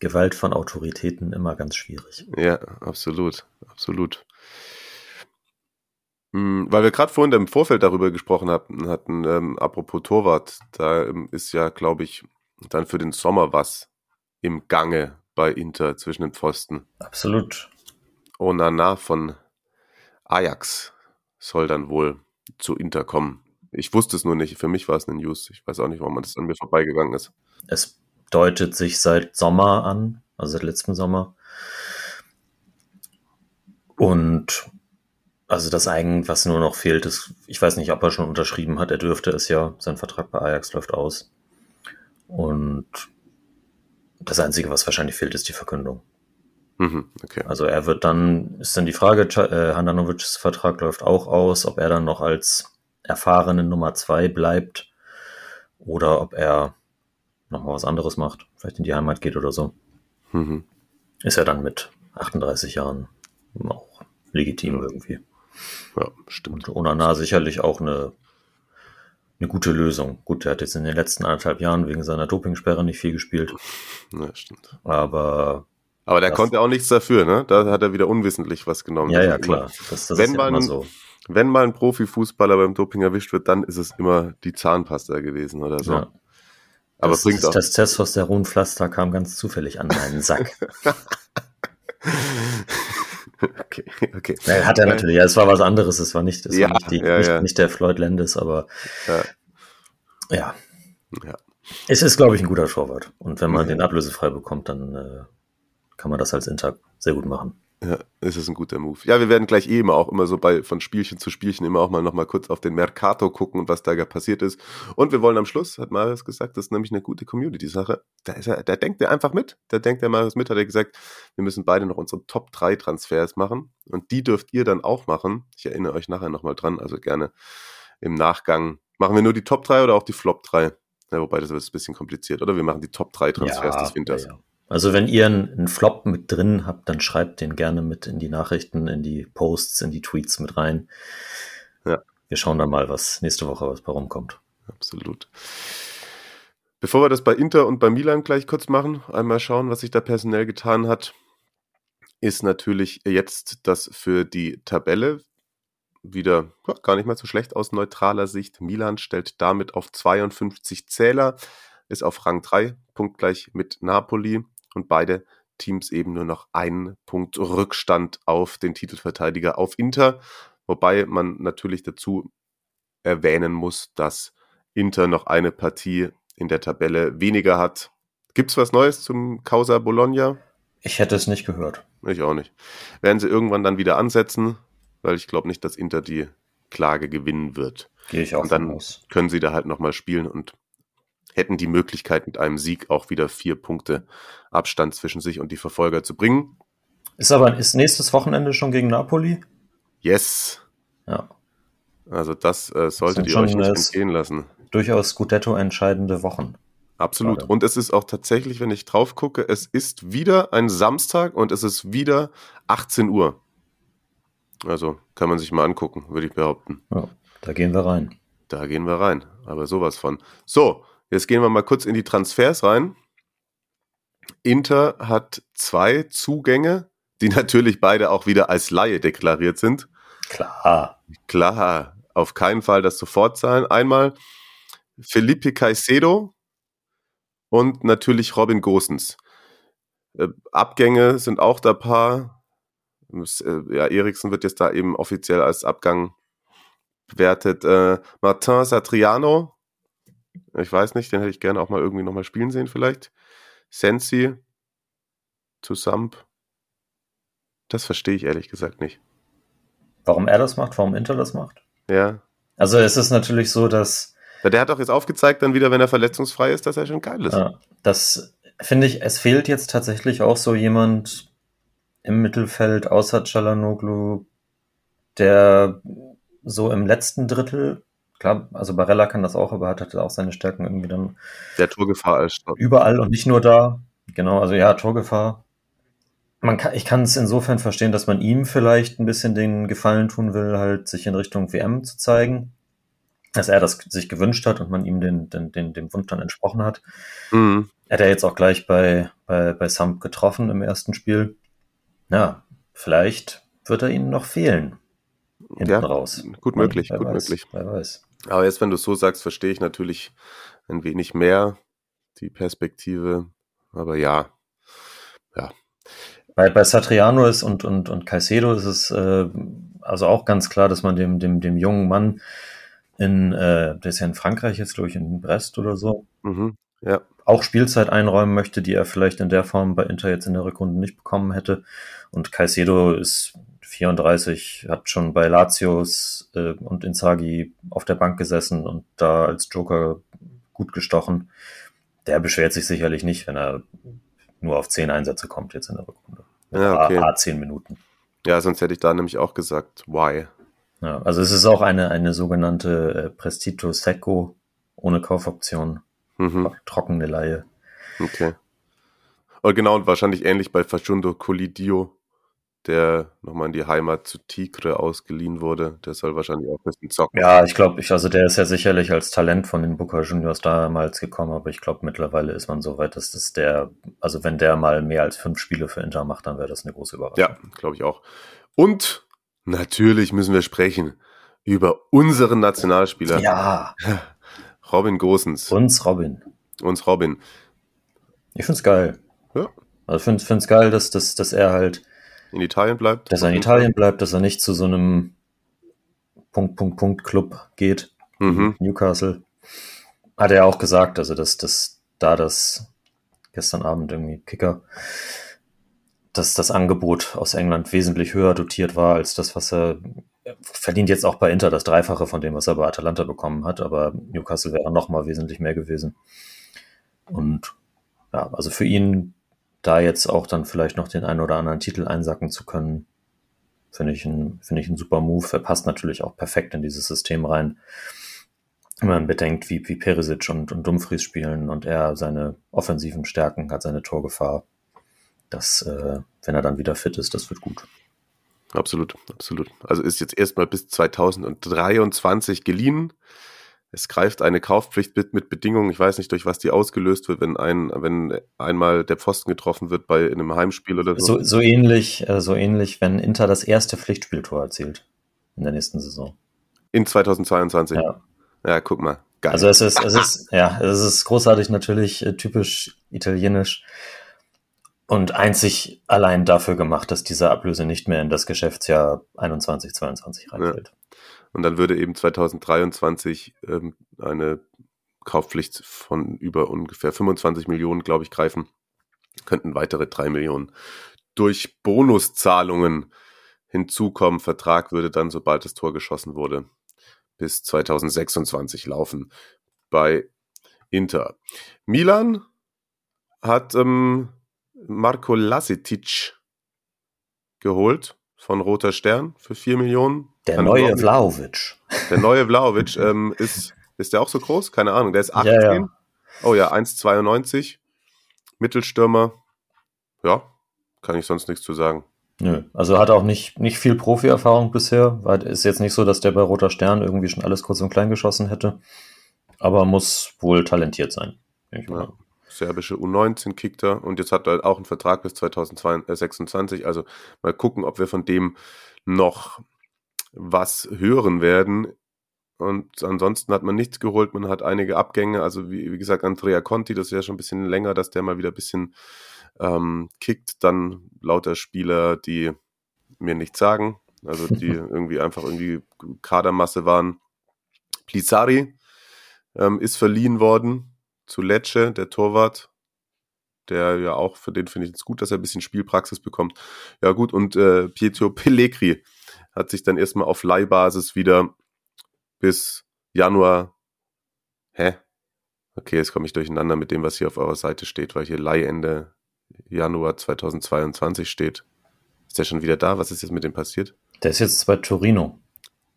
Gewalt von Autoritäten immer ganz schwierig. Ja, absolut, absolut. Hm, weil wir gerade vorhin im Vorfeld darüber gesprochen hatten, hatten ähm, apropos Torwart, da ähm, ist ja, glaube ich, dann für den Sommer was im Gange bei Inter zwischen den Pfosten. Absolut. Onana von Ajax soll dann wohl zu Inter kommen. Ich wusste es nur nicht. Für mich war es eine News. Ich weiß auch nicht, warum das an mir vorbeigegangen ist. Es deutet sich seit Sommer an, also seit letztem Sommer. Und also das eigentlich, was nur noch fehlt, ist, ich weiß nicht, ob er schon unterschrieben hat. Er dürfte es ja. Sein Vertrag bei Ajax läuft aus. Und das Einzige, was wahrscheinlich fehlt, ist die Verkündung. Mhm, okay. Also er wird dann, ist dann die Frage, äh, Handanovics Vertrag läuft auch aus, ob er dann noch als erfahrene Nummer zwei bleibt oder ob er nochmal was anderes macht, vielleicht in die Heimat geht oder so. Mhm. Ist er dann mit 38 Jahren auch legitim irgendwie. Ja, stimmt. Und Onana sicherlich auch eine, eine gute Lösung. Gut, der hat jetzt in den letzten anderthalb Jahren wegen seiner Dopingsperre nicht viel gespielt. Ja, stimmt. Aber Aber der Das- konnte auch nichts dafür, ne? Da hat er wieder unwissentlich was genommen. ja, Das ja, klar. Das, das Wenn ist ja immer so. Wenn mal ein Profifußballer beim Doping erwischt wird, dann ist es immer die Zahnpasta gewesen oder so. Ja. Aber das, bringt das auch. Testosteronpflaster kam ganz zufällig an meinen Sack. okay, okay. Ja, hat er natürlich. Ja, es war was anderes. Es war nicht, es Ja, war nicht, die, ja, nicht, nicht der Floyd Landis, aber Ja. ja. Es ist, glaube ich, ein guter Torwart. Und wenn man Ja. den ablösefrei bekommt, dann äh, kann man das als Inter sehr gut machen. Ja, ist es ein guter Move. Ja, wir werden gleich eh immer auch immer so bei von Spielchen zu Spielchen immer auch mal noch mal kurz auf den Mercato gucken und was da passiert ist. Und wir wollen am Schluss, hat Marius gesagt, das ist nämlich eine gute Community-Sache. Da ist er, da denkt er einfach mit. Da denkt der Marius mit, hat er gesagt, wir müssen beide noch unsere Top 3 Transfers machen. Und die dürft ihr dann auch machen. Ich erinnere euch nachher nochmal dran, also gerne im Nachgang. Machen wir nur die Top 3 oder auch die Flop 3? Ja, wobei das wird ein bisschen kompliziert, oder? Wir machen die Top 3 Transfers des Winters. ja, ja. Also wenn ihr einen, einen Flop mit drin habt, dann schreibt den gerne mit in die Nachrichten, in die Posts, in die Tweets mit rein. Ja. Wir schauen dann mal, was nächste Woche was bei rumkommt. Absolut. Bevor wir das bei Inter und bei Milan gleich kurz machen, einmal schauen, was sich da personell getan hat, ist natürlich jetzt das für die Tabelle wieder ja, gar nicht mal so schlecht aus neutraler Sicht. Milan stellt damit auf 52 Zähler, ist auf Rang 3, punktgleich mit Napoli und beide Teams eben nur noch einen Punkt Rückstand auf den Titelverteidiger auf Inter, wobei man natürlich dazu erwähnen muss, dass Inter noch eine Partie in der Tabelle weniger hat. Gibt's was Neues zum Causa Bologna? Ich hätte es nicht gehört. Ich auch nicht. Werden sie irgendwann dann wieder ansetzen, weil ich glaube nicht, dass Inter die Klage gewinnen wird. Gehe ich auch Und dann aus. können sie da halt nochmal spielen und hätten die Möglichkeit, mit einem Sieg auch wieder vier Punkte Abstand zwischen sich und die Verfolger zu bringen. Ist aber ist nächstes Wochenende schon gegen Napoli? Yes. Ja. Also das äh, solltet ihr euch nicht entgehen lassen. Durchaus Scudetto entscheidende Wochen. Absolut. Gerade. Und es ist auch tatsächlich, wenn ich drauf gucke, es ist wieder ein Samstag und es ist wieder 18 Uhr. Also kann man sich mal angucken, würde ich behaupten. Ja, da gehen wir rein. Da gehen wir rein. Aber sowas von. So, jetzt gehen wir mal kurz in die Transfers rein. Inter hat zwei Zugänge, die natürlich beide auch wieder als Laie deklariert sind. Klar. Klar, auf keinen Fall das sofort sein. Einmal Felipe Caicedo und natürlich Robin Gosens. Äh, Abgänge sind auch da paar. Äh, Ja, Eriksen wird jetzt da eben offiziell als Abgang bewertet. Äh, Martin Satriano, ich weiß nicht, den hätte ich gerne auch mal irgendwie nochmal spielen sehen vielleicht. Sensi zu Samp. Das verstehe ich ehrlich gesagt nicht. Warum er das macht, warum Inter das macht? Ja, Also es ist natürlich so, dass Ja, der hat doch jetzt aufgezeigt, dann wieder, wenn er verletzungsfrei ist, dass er schon geil ist. Ja, das finde ich, es fehlt jetzt tatsächlich auch so jemand im Mittelfeld außer Chalanoglu, der so im letzten Drittel, klar, also Barella kann das auch, aber hat, hat auch seine Stärken irgendwie dann. Der Torgefahr als Überall und nicht nur da. Genau, also ja, Torgefahr. Man kann, ich kann es insofern verstehen, dass man ihm vielleicht ein bisschen den Gefallen tun will, halt sich in Richtung WM zu zeigen. Dass er das sich gewünscht hat und man ihm den, den, den, dem Wunsch dann entsprochen hat. Mhm. Er hat ja jetzt auch gleich bei, bei, bei Samp getroffen im ersten Spiel. Ja, vielleicht wird er ihnen noch fehlen. Hinten ja, raus. Gut möglich, gut weiß, möglich. Wer weiß. Aber jetzt, wenn du es so sagst, verstehe ich natürlich ein wenig mehr die Perspektive. Aber ja, ja. Bei, bei Satriano ist und, und, und Caicedo ist es äh, also auch ganz klar, dass man dem, dem, dem jungen Mann in, äh, der ist ja in Frankreich jetzt, glaube ich, in Brest oder so, mhm, ja. auch Spielzeit einräumen möchte, die er vielleicht in der Form bei Inter jetzt in der Rückrunde nicht bekommen hätte. Und Caicedo ist 34, hat schon bei Latios äh, und Inzaghi auf der Bank gesessen und da als Joker gut gestochen. Der beschwert sich sicherlich nicht, wenn er nur auf 10 Einsätze kommt jetzt in der Rückrunde. Ja, okay. A, 10 Minuten. Ja, sonst hätte ich da nämlich auch gesagt, why? Ja, also es ist auch eine, eine sogenannte äh, Prestito Secco ohne Kaufoption. Mhm. Trockene Laie. Okay. Und genau, und wahrscheinlich ähnlich bei Fasciundo Colidio der nochmal in die Heimat zu Tigre ausgeliehen wurde. Der soll wahrscheinlich auch ein bisschen zocken. Ja, ich glaube, ich, also der ist ja sicherlich als Talent von den Boca Juniors damals gekommen, aber ich glaube, mittlerweile ist man so weit, dass das der, also wenn der mal mehr als fünf Spiele für Inter macht, dann wäre das eine große Überraschung. Ja, glaube ich auch. Und natürlich müssen wir sprechen über unseren Nationalspieler. Ja. Robin Gosens. Uns Robin. Uns Robin. Ich find's geil. Ja. Also ich finde es geil, dass, dass, dass er halt in Italien bleibt. Dass er in Italien bleibt, dass er nicht zu so einem Punkt, Punkt, Punkt Club geht. Mhm. Newcastle. Hat er auch gesagt, also dass, dass da das gestern Abend irgendwie Kicker, dass das Angebot aus England wesentlich höher dotiert war als das, was er verdient jetzt auch bei Inter das Dreifache von dem, was er bei Atalanta bekommen hat, aber Newcastle wäre noch mal wesentlich mehr gewesen. Und ja, also für ihn da jetzt auch dann vielleicht noch den einen oder anderen Titel einsacken zu können, finde ich ein, finde ich ein super Move. Er passt natürlich auch perfekt in dieses System rein. Wenn man bedenkt, wie, wie Perisic und, und Dumfries spielen und er seine offensiven Stärken hat, seine Torgefahr, dass, äh, wenn er dann wieder fit ist, das wird gut. Absolut, absolut. Also ist jetzt erstmal bis 2023 geliehen. Es greift eine Kaufpflicht mit, mit Bedingungen. Ich weiß nicht, durch was die ausgelöst wird, wenn ein, wenn einmal der Pfosten getroffen wird bei einem Heimspiel oder so. So, so ähnlich, äh, so ähnlich, wenn Inter das erste Pflichtspieltor erzielt in der nächsten Saison. In 2022. Ja. Ja, guck mal. Geil. Also es ist, es ist, ja, es ist großartig natürlich, äh, typisch italienisch und einzig allein dafür gemacht, dass diese Ablöse nicht mehr in das Geschäftsjahr 21, 22 reinfällt. Ja. Und dann würde eben 2023 ähm, eine Kaufpflicht von über ungefähr 25 Millionen, glaube ich, greifen. Könnten weitere drei Millionen durch Bonuszahlungen hinzukommen. Vertrag würde dann, sobald das Tor geschossen wurde, bis 2026 laufen bei Inter. Milan hat ähm, Marco Lasitic geholt von Roter Stern für 4 Millionen. Der neue Vlaovic. Der neue Vlaovic ähm, ist, ist der auch so groß? Keine Ahnung, der ist 18. Ja, ja. Oh ja, 1,92. Mittelstürmer. Ja, kann ich sonst nichts zu sagen. Nö, also hat auch nicht, nicht viel Profi-Erfahrung bisher. Ist jetzt nicht so, dass der bei Roter Stern irgendwie schon alles kurz und klein geschossen hätte. Aber muss wohl talentiert sein. Denke ich Ja serbische U19 kickt er und jetzt hat er auch einen Vertrag bis 2026. Also mal gucken, ob wir von dem noch was hören werden. Und ansonsten hat man nichts geholt, man hat einige Abgänge. Also wie, wie gesagt, Andrea Conti, das ist ja schon ein bisschen länger, dass der mal wieder ein bisschen ähm, kickt. Dann lauter Spieler, die mir nichts sagen, also die irgendwie einfach irgendwie Kadermasse waren. Plizari ähm, ist verliehen worden zu Lecce, der Torwart, der ja auch, für den finde ich es gut, dass er ein bisschen Spielpraxis bekommt. Ja gut, und äh, Pietro Pellegri hat sich dann erstmal auf Leihbasis wieder bis Januar, hä? Okay, jetzt komme ich durcheinander mit dem, was hier auf eurer Seite steht, weil hier Leihende Januar 2022 steht. Ist der schon wieder da? Was ist jetzt mit dem passiert? Der ist jetzt bei Torino.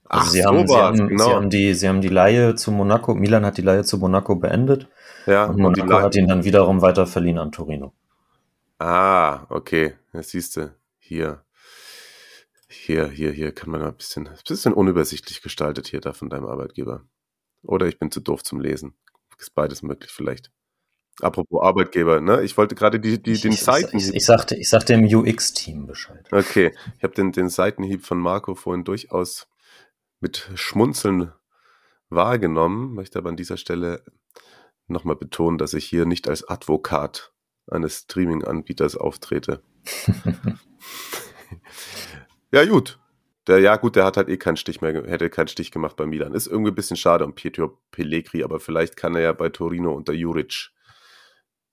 Also Ach, sie, haben, so haben, genau. sie haben die, sie haben die Leihe zu Monaco, Milan hat die Leihe zu Monaco beendet Ja, und und Monaco La- hat ihn dann wiederum weiter verliehen an Torino. Ah, okay. Das siehst du. Hier. Hier, hier, hier kann man ein bisschen, ein bisschen unübersichtlich gestaltet hier da von deinem Arbeitgeber. Oder ich bin zu doof zum Lesen. Ist beides möglich vielleicht. Apropos Arbeitgeber, ne? Ich wollte gerade die, die, den ich, ich, Seiten. ich, ich, sagte, ich sagte dem UX-Team Bescheid. Okay, ich habe den, den Seitenhieb von Marco vorhin durchaus mit Schmunzeln wahrgenommen, möchte aber an dieser Stelle nochmal betonen, dass ich hier nicht als Advokat eines Streaming-Anbieters auftrete. ja, gut. Der, ja, gut, der hat halt eh keinen Stich mehr, hätte keinen Stich gemacht bei Milan. Ist irgendwie ein bisschen schade um Pietro Pellegri, aber vielleicht kann er ja bei Torino unter Juric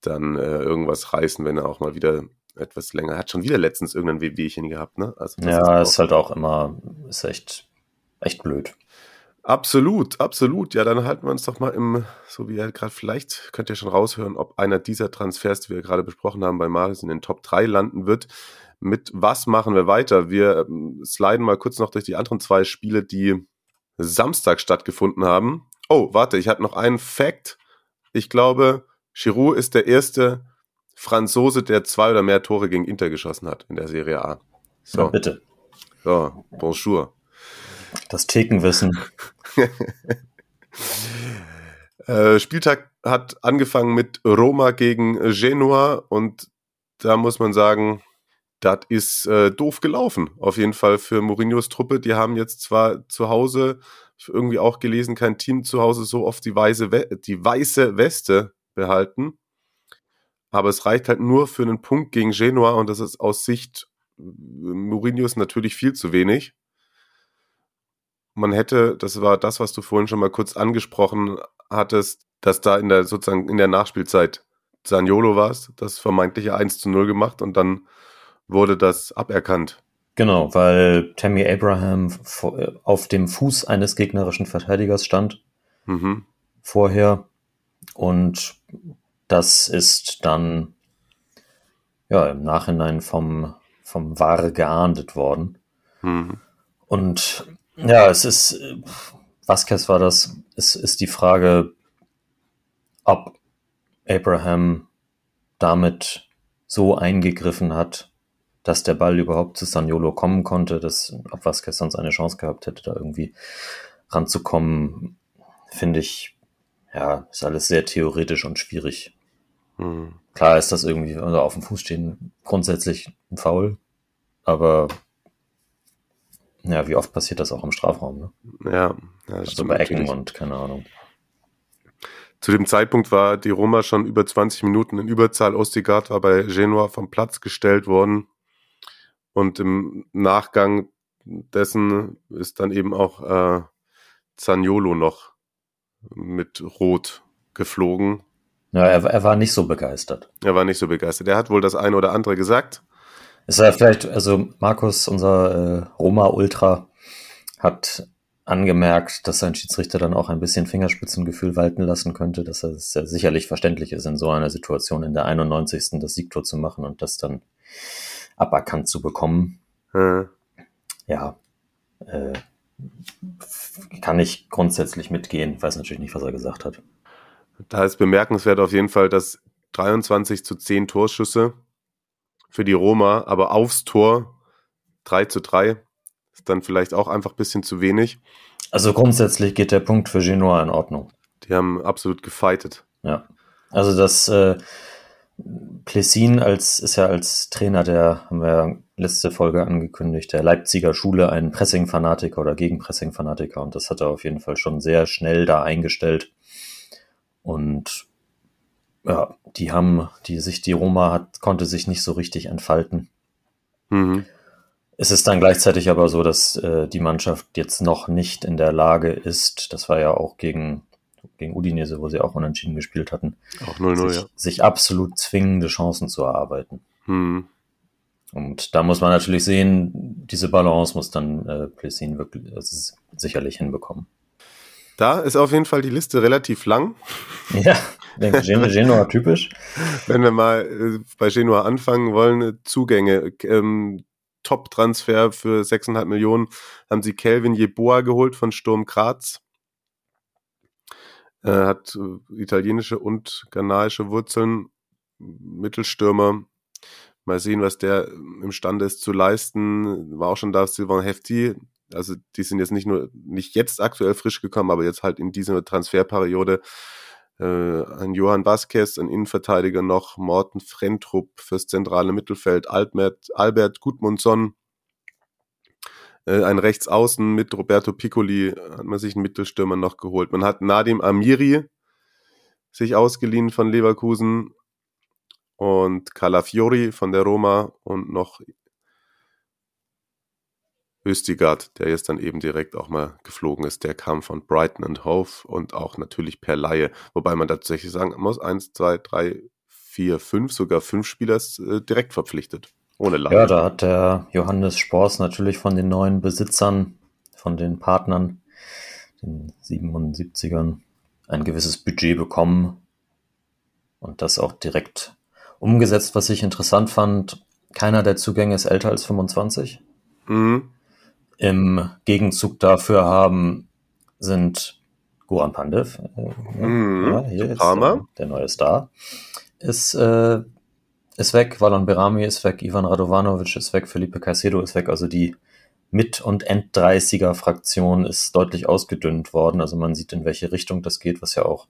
dann äh, irgendwas reißen, wenn er auch mal wieder etwas länger hat. Schon wieder letztens irgendein Wehwehchen gehabt, ne? Also Ja, ist ist halt auch immer, ist echt, echt blöd. Absolut, absolut. Ja, dann halten wir uns doch mal im, so wie er gerade, vielleicht könnt ihr schon raushören, ob einer dieser Transfers, die wir gerade besprochen haben, bei Marius in den Top 3 landen wird. Mit was machen wir weiter? Wir ähm, sliden mal kurz noch durch die anderen zwei Spiele, die Samstag stattgefunden haben. Oh, warte, ich hatte noch einen Fact. Ich glaube, Giroud ist der erste Franzose, der zwei oder mehr Tore gegen Inter geschossen hat in der Serie A. Ja, So, bitte. so bonjour. Das Thekenwissen. Äh, Spieltag hat angefangen mit Roma gegen Genua und da muss man sagen, das ist äh, doof gelaufen. Auf jeden Fall für Mourinhos Truppe. Die haben jetzt zwar zu Hause, irgendwie auch gelesen, kein Team zu Hause so oft die weiße, We die weiße Weste behalten. Aber es reicht halt nur für einen Punkt gegen Genua und das ist aus Sicht Mourinhos natürlich viel zu wenig. Man hätte, das war das, was du vorhin schon mal kurz angesprochen hattest, dass da in der sozusagen in der Nachspielzeit Saniolo warst, das vermeintliche 1 zu 0 gemacht und dann wurde das aberkannt. Genau, weil Tammy Abraham auf dem Fuß eines gegnerischen Verteidigers stand Mhm. vorher und das ist dann ja im Nachhinein vom vom VAR geahndet worden Mhm. und ja, es ist äh, Vasquez war das, es ist die Frage, ob Abraham damit so eingegriffen hat, dass der Ball überhaupt zu Saniolo kommen konnte, dass ob Vasquez sonst eine Chance gehabt hätte, da irgendwie ranzukommen, finde ich, ja, ist alles sehr theoretisch und schwierig. Mhm. Klar ist das irgendwie, also auf dem Fuß stehen, grundsätzlich ein Foul, aber ja, wie oft passiert das auch im Strafraum, ne? Ja, ja das Also stimmt bei Ecken natürlich. und keine Ahnung. Zu dem Zeitpunkt war die Roma schon über 20 Minuten in Überzahl. Ostigard war bei Genua vom Platz gestellt worden. Und im Nachgang dessen ist dann eben auch äh, Zaniolo noch mit Rot geflogen. Ja, er, er war nicht so begeistert. Er war nicht so begeistert. Er hat wohl das eine oder andere gesagt. Es war vielleicht, also Markus, unser äh, Roma-Ultra, hat angemerkt, dass sein Schiedsrichter dann auch ein bisschen Fingerspitzengefühl walten lassen könnte, dass es ja sicherlich verständlich ist, in so einer Situation in der 91. das Siegtor zu machen und das dann aberkannt zu bekommen. Äh, Ja, äh, kann ich grundsätzlich mitgehen. Weiß natürlich nicht, was er gesagt hat. Da ist bemerkenswert auf jeden Fall, dass 23 zu 10 Torschüsse für die Roma, aber aufs Tor 3 zu 3 ist dann vielleicht auch einfach ein bisschen zu wenig. Also grundsätzlich geht der Punkt für Genoa in Ordnung. Die haben absolut gefightet. Ja. Also das äh, Plessin als ist ja als Trainer der, haben wir letzte Folge angekündigt, der Leipziger Schule ein Pressing-Fanatiker oder Gegenpressing-Fanatiker und das hat er auf jeden Fall schon sehr schnell da eingestellt. Und ja, die haben, die sich, die Roma hat, konnte sich nicht so richtig entfalten. Mhm. Es ist dann gleichzeitig aber so, dass äh, die Mannschaft jetzt noch nicht in der Lage ist, das war ja auch gegen, gegen Udinese, wo sie auch unentschieden gespielt hatten, Auch 0-0, sich, ja. sich absolut zwingende Chancen zu erarbeiten. Mhm. Und da muss man natürlich sehen, diese Balance muss dann äh, Plessin wirklich also sicherlich hinbekommen. Da ist auf jeden Fall die Liste relativ lang. Ja, Gen Genoa typisch. Wenn wir mal äh, bei Genua anfangen wollen, äh, Zugänge. Ähm, Top-Transfer für 6,5 Millionen haben sie Kelvin Jeboa geholt von Sturm Graz. Er hat äh, italienische und ghanaische Wurzeln, Mittelstürmer. Mal sehen, was der imstande ist zu leisten. War auch schon da Silvan Hefti. Also die sind jetzt nicht nur nicht jetzt aktuell frisch gekommen, aber jetzt halt in dieser Transferperiode äh, ein Johann Vasquez, ein Innenverteidiger noch, Morten Frentrup fürs zentrale Mittelfeld, Albert, Albert Gudmundsson, äh, ein Rechtsaußen mit Roberto Piccoli hat man sich einen Mittelstürmer noch geholt. Man hat Nadim Amiri sich ausgeliehen von Leverkusen und Calafiori von der Roma und noch Östigard, der jetzt dann eben direkt auch mal geflogen ist, der kam von Brighton and Hove und auch natürlich per Laie. Wobei man tatsächlich sagen muss, eins, zwei, drei, vier, fünf, sogar fünf Spieler äh, direkt verpflichtet. Ohne Laie. Ja, da hat der Johannes Spors natürlich von den neuen Besitzern, von den Partnern, den 77ern, ein gewisses Budget bekommen und das auch direkt umgesetzt, was ich interessant fand. Keiner der Zugänge ist älter als 25. Mhm. Im Gegenzug dafür haben sind Goran Pandev, äh, mhm. ja, hier ist der, der, neue Star, ist, äh, ist weg, Valon Berami ist weg, Ivan Radovanovic ist weg, Felipe Caicedo ist weg, also die Mit- und End-30er-Fraktion ist deutlich ausgedünnt worden, also man sieht, in welche Richtung das geht, was ja auch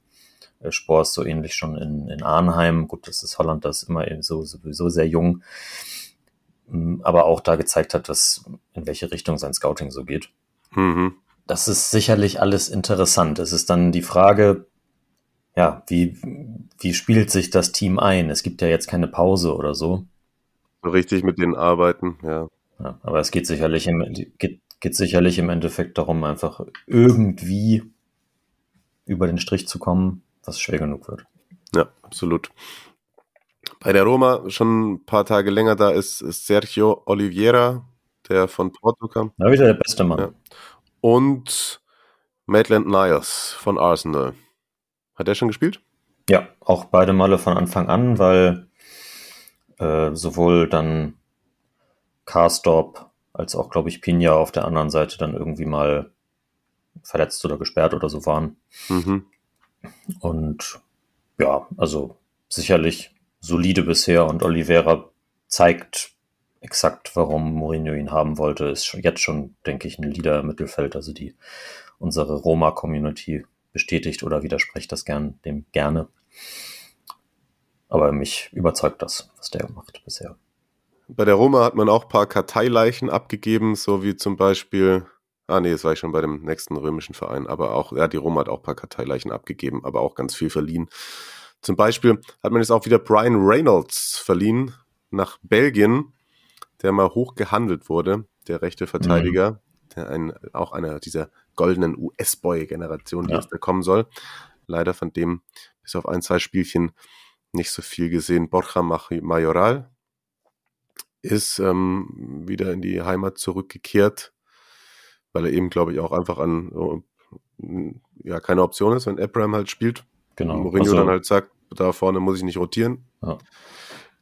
äh, Spors so ähnlich schon in, in Arnheim, gut, das ist Holland, das ist immer so, sowieso sehr jung, aber auch da gezeigt hat, dass in welche Richtung sein Scouting so geht. Mhm. Das ist sicherlich alles interessant. Es ist dann die Frage, ja, wie, wie spielt sich das Team ein? Es gibt ja jetzt keine Pause oder so. Richtig mit den Arbeiten, ja. ja aber es geht sicherlich im, geht, geht sicherlich im Endeffekt darum, einfach irgendwie über den Strich zu kommen, was schwer genug wird. Ja, absolut. Bei der Roma schon ein paar Tage länger da ist, ist Sergio Oliveira, der von Porto kam. Na, wieder der beste Mann. Ja. Und Maitland Niles von Arsenal. Hat der schon gespielt? Ja, auch beide Male von Anfang an, weil äh, sowohl dann Karstorp als auch, glaube ich, Pina auf der anderen Seite dann irgendwie mal verletzt oder gesperrt oder so waren. Mhm. Und ja, also sicherlich solide bisher und Oliveira zeigt exakt, warum Mourinho ihn haben wollte. Ist jetzt schon, denke ich, ein Leader im Mittelfeld. Also die unsere Roma-Community bestätigt oder widerspricht das gern, dem gerne. Aber mich überzeugt das, was der macht bisher. Bei der Roma hat man auch ein paar Karteileichen abgegeben, so wie zum Beispiel, ah nee, das war ich schon bei dem nächsten römischen Verein, aber auch, ja, die Roma hat auch ein paar Karteileichen abgegeben, aber auch ganz viel verliehen. Zum Beispiel hat man jetzt auch wieder Brian Reynolds verliehen nach Belgien, der mal hoch gehandelt wurde, der rechte Verteidiger, mhm. der ein, auch einer dieser goldenen US-Boy-Generation, die ja. jetzt da kommen soll. Leider von dem bis auf ein, zwei Spielchen nicht so viel gesehen. Borja Majoral ist ähm, wieder in die Heimat zurückgekehrt, weil er eben, glaube ich, auch einfach an ja keine Option ist, wenn Abraham halt spielt. Genau. Mourinho also, dann halt sagt, da vorne muss ich nicht rotieren. Ja.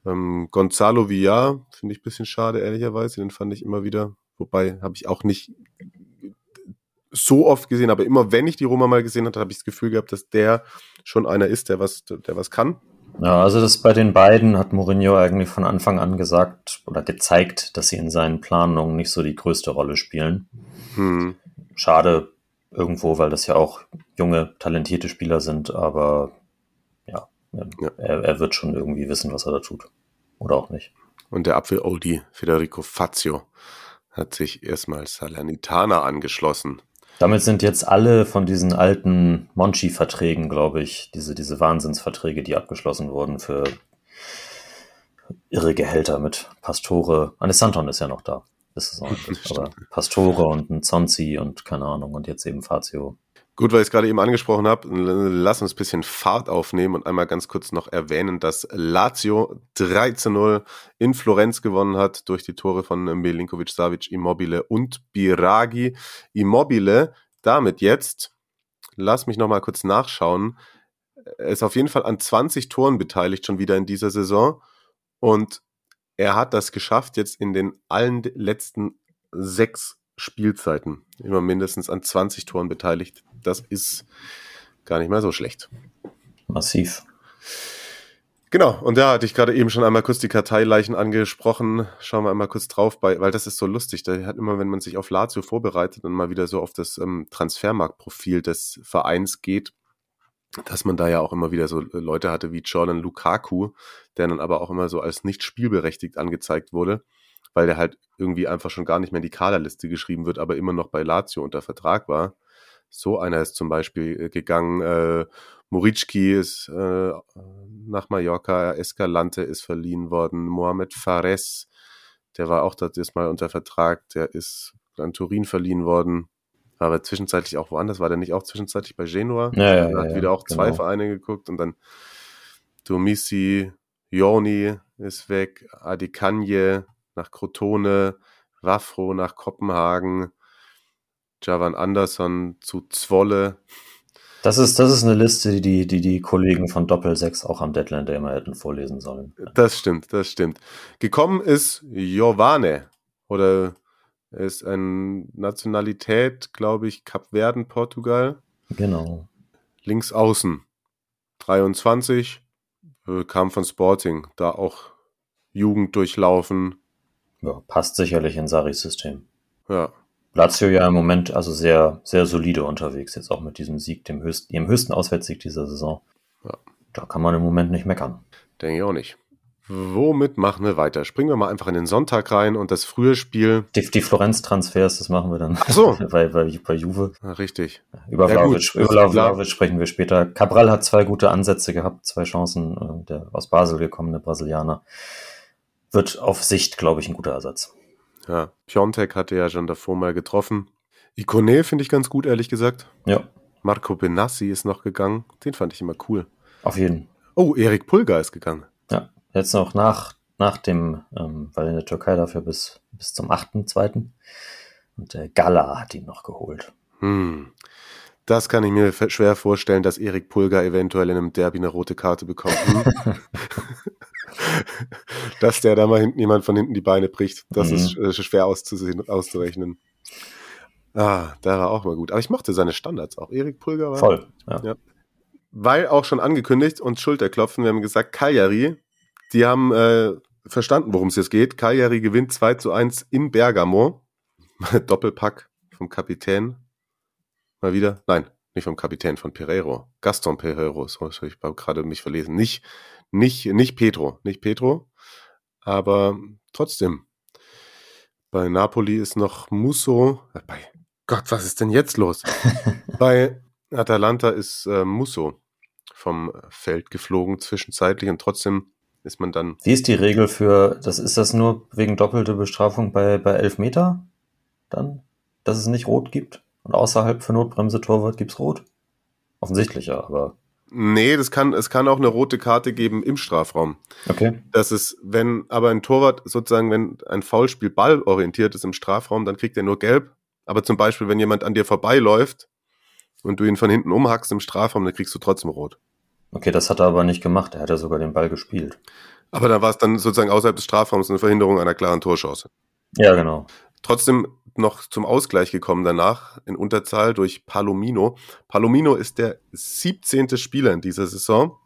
Ähm, Gonzalo Villar finde ich ein bisschen schade, ehrlicherweise. Den fand ich immer wieder. Wobei habe ich auch nicht so oft gesehen, aber immer wenn ich die Roma mal gesehen habe, habe ich das Gefühl gehabt, dass der schon einer ist, der was, der was kann. Ja, also das bei den beiden hat Mourinho eigentlich von Anfang an gesagt oder gezeigt, dass sie in seinen Planungen nicht so die größte Rolle spielen. Hm. Schade irgendwo, weil das ja auch junge, talentierte Spieler sind, aber ja. Er, er, wird schon irgendwie wissen, was er da tut. Oder auch nicht. Und der Apfel-Oldie Federico Fazio hat sich erstmal Salernitana angeschlossen. Damit sind jetzt alle von diesen alten Monchi-Verträgen, glaube ich, diese, diese Wahnsinnsverträge, die abgeschlossen wurden für irre Gehälter mit Pastore. Anesanton ist ja noch da. Ist auch, aber Pastore und ein Zonzi und keine Ahnung und jetzt eben Fazio. Gut, weil ich es gerade eben angesprochen habe, lass uns ein bisschen Fahrt aufnehmen und einmal ganz kurz noch erwähnen, dass Lazio 3 zu 0 in Florenz gewonnen hat durch die Tore von Milinkovic, Savic, Immobile und Biragi. Immobile damit jetzt, lass mich nochmal kurz nachschauen, ist auf jeden Fall an 20 Toren beteiligt schon wieder in dieser Saison und er hat das geschafft, jetzt in den allen letzten sechs Spielzeiten immer mindestens an 20 Toren beteiligt. Das ist gar nicht mal so schlecht. Massiv. Genau, und da hatte ich gerade eben schon einmal kurz die Karteileichen angesprochen. Schauen wir einmal kurz drauf, bei, weil das ist so lustig. Da hat immer, wenn man sich auf Lazio vorbereitet und mal wieder so auf das ähm, Transfermarktprofil des Vereins geht, dass man da ja auch immer wieder so Leute hatte wie Jordan Lukaku, der dann aber auch immer so als nicht spielberechtigt angezeigt wurde, weil der halt irgendwie einfach schon gar nicht mehr in die Kaderliste geschrieben wird, aber immer noch bei Lazio unter Vertrag war. So einer ist zum Beispiel äh, gegangen. Äh, Moritschki ist äh, nach Mallorca, Escalante ist verliehen worden, Mohamed Fares, der war auch das Mal unter Vertrag, der ist an Turin verliehen worden, war aber zwischenzeitlich auch woanders, war der nicht auch zwischenzeitlich bei Genua? Ja, ja, er hat wieder auch zwei genau. Vereine geguckt und dann Domisi, Joni ist weg, Adikanje nach Crotone, Wafro nach Kopenhagen, Javan Andersson zu Zwolle. Das ist, das ist eine Liste, die die, die Kollegen von Doppel 6 auch am Deadline Day immer hätten vorlesen sollen. Das stimmt, das stimmt. Gekommen ist Giovane oder er ist eine Nationalität, glaube ich, Kapverden, Portugal. Genau. Links außen. 23, äh, kam von Sporting, da auch Jugend durchlaufen. Ja, passt sicherlich in Saris System. Ja, Lazio ja im Moment also sehr, sehr solide unterwegs, jetzt auch mit diesem Sieg, dem höchsten, ihrem höchsten Auswärtssieg dieser Saison. Ja. Da kann man im Moment nicht meckern. denke ich auch nicht. Womit machen wir weiter? Springen wir mal einfach in den Sonntag rein und das frühe Spiel. Die, die Florenz-Transfers, das machen wir dann Ach so. bei, bei, bei Juve. Ah, richtig. Über Ja, das über. Vlahovic sprechen wir später. Cabral hat zwei gute Ansätze gehabt, zwei Chancen. äh, Der aus Basel gekommene Brasilianer wird auf Sicht, glaube ich, ein guter Ersatz. Ja, Piontek hatte ja schon davor mal getroffen. Ikone finde ich ganz gut, ehrlich gesagt. Ja, Marco Benassi ist noch gegangen. Den fand ich immer cool. auf jeden. Oh, Erik Pulgar ist gegangen. Ja, jetzt noch nach, nach dem, ähm, weil in der Türkei dafür bis, bis zum 8.2. Und der Gala hat ihn noch geholt. Hm. Das kann ich mir schwer vorstellen, dass Erik Pulgar eventuell in einem Derby eine rote Karte bekommt. Hm? dass der da mal hinten jemand von hinten die Beine bricht. Das Mhm. ist äh, schwer auszusehen, auszurechnen. Ah, der war auch mal gut. Aber ich mochte seine Standards auch. Erik Pulgar war. Voll. Ja. Ja. Weil auch schon angekündigt und Schulterklopfen, wir haben gesagt, Cagliari, die haben äh, verstanden, worum es jetzt geht. Cagliari gewinnt 2 zu 1 in Bergamo. Doppelpack vom Kapitän. Mal wieder. Nein, nicht vom Kapitän, von Pereiro. Gaston Pereiro, so habe ich gerade mich verlesen. Nicht, nicht, nicht Pedro, nicht Pedro, aber trotzdem. Bei Napoli ist noch Musso. Bei Gott, was ist denn jetzt los? Bei Atalanta ist äh, Musso vom Feld geflogen zwischenzeitlich und trotzdem ist man dann. Wie ist die Regel für, das ist das nur wegen doppelte Bestrafung bei, bei Elfmeter? Dann? Dass es nicht rot gibt? Und außerhalb für Notbremse Torwart gibt's rot? Offensichtlich ja, aber Nee, das kann, es kann auch eine rote Karte geben im Strafraum. okay. Das ist, wenn aber ein Torwart sozusagen, wenn ein Foulspiel ballorientiert ist im Strafraum, dann kriegt er nur gelb. Aber zum Beispiel, wenn jemand an dir vorbeiläuft und du ihn von hinten umhackst im Strafraum, dann kriegst du trotzdem rot. Okay, das hat er aber nicht gemacht. Er hat ja sogar den Ball gespielt. Aber da war es dann sozusagen außerhalb des Strafraums eine Verhinderung einer klaren Torchance. Ja, genau. Trotzdem noch zum Ausgleich gekommen danach in Unterzahl durch Palomino. Palomino ist der 17. Spieler in dieser Saison,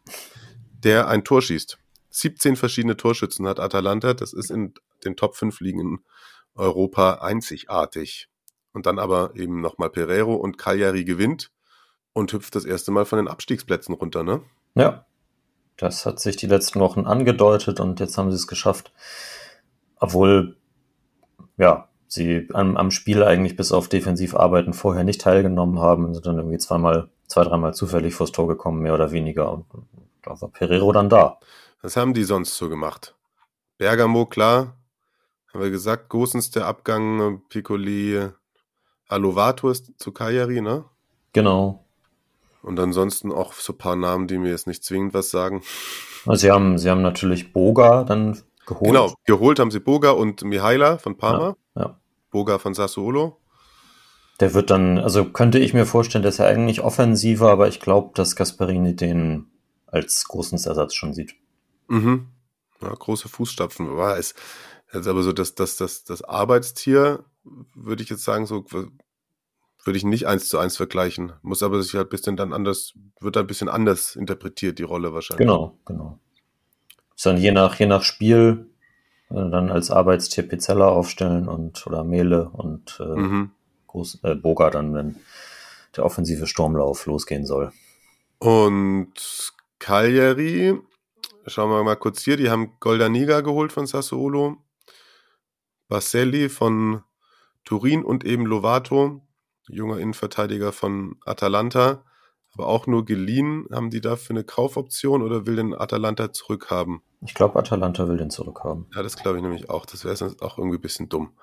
der ein Tor schießt. 17 verschiedene Torschützen hat Atalanta. Das ist in den Top 5 Ligen in Europa einzigartig. Und dann aber eben nochmal Pereiro und Cagliari gewinnt und hüpft das erste Mal von den Abstiegsplätzen runter, ne? Ja. Das hat sich die letzten Wochen angedeutet und jetzt haben sie es geschafft. Obwohl, ja, sie am, am Spiel eigentlich bis auf Defensivarbeiten vorher nicht teilgenommen haben und sind dann irgendwie zweimal, zwei, dreimal zufällig vors Tor gekommen, mehr oder weniger. Und da war Pereiro dann da. Was haben die sonst so gemacht? Bergamo, klar. Haben wir gesagt, Gosens der Abgang, Piccoli, Alovato ist zu Cagliari, ne? Genau. Und ansonsten auch so ein paar Namen, die mir jetzt nicht zwingend was sagen. Also sie haben, sie haben natürlich Boga dann geholt. Genau, geholt haben sie Boga und Mihaila von Parma. Ja. Boga von Sassuolo. Der wird dann, also könnte ich mir vorstellen, dass er eigentlich offensiver, aber ich glaube, dass Gasperini den als großen Ersatz schon sieht. Mhm. Ja, große Fußstapfen. War es jetzt aber so, dass das, das, das Arbeitstier, würde ich jetzt sagen, so würde ich nicht eins zu eins vergleichen. Muss aber sich halt ein bisschen dann anders, wird ein bisschen anders interpretiert, die Rolle wahrscheinlich. Genau, genau. Ist dann je nach, je nach Spiel äh, dann als Arbeitstier Pizzella aufstellen und oder Mele und äh, Mhm. Groß, äh, Boga dann, wenn der offensive Sturmlauf losgehen soll. Und Cagliari, schauen wir mal kurz hier, die haben Goldaniga geholt von Sassuolo, Baselli von Turin und eben Lovato, junger Innenverteidiger von Atalanta, aber auch nur geliehen. Haben die dafür eine Kaufoption oder will den Atalanta zurückhaben? Ich glaube, Atalanta will den zurückhaben. Ja, das glaube ich nämlich auch. Das wäre sonst auch irgendwie ein bisschen dumm.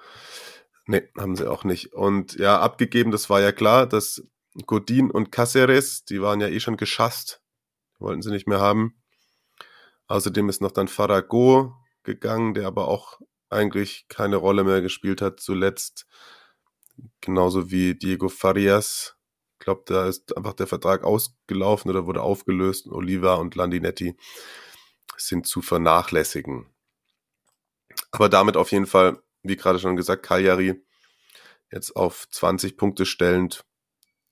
Nee, haben sie auch nicht. Und ja, abgegeben, das war ja klar, dass Godin und Caceres, die waren ja eh schon geschasst. Wollten sie nicht mehr haben. Außerdem ist noch dann Farago gegangen, der aber auch eigentlich keine Rolle mehr gespielt hat zuletzt. Genauso wie Diego Farias. Ich glaube, da ist einfach der Vertrag ausgelaufen oder wurde aufgelöst. Oliva und Landinetti sind zu vernachlässigen. Aber damit auf jeden Fall, wie gerade schon gesagt, Cagliari jetzt auf 20 Punkte stellend,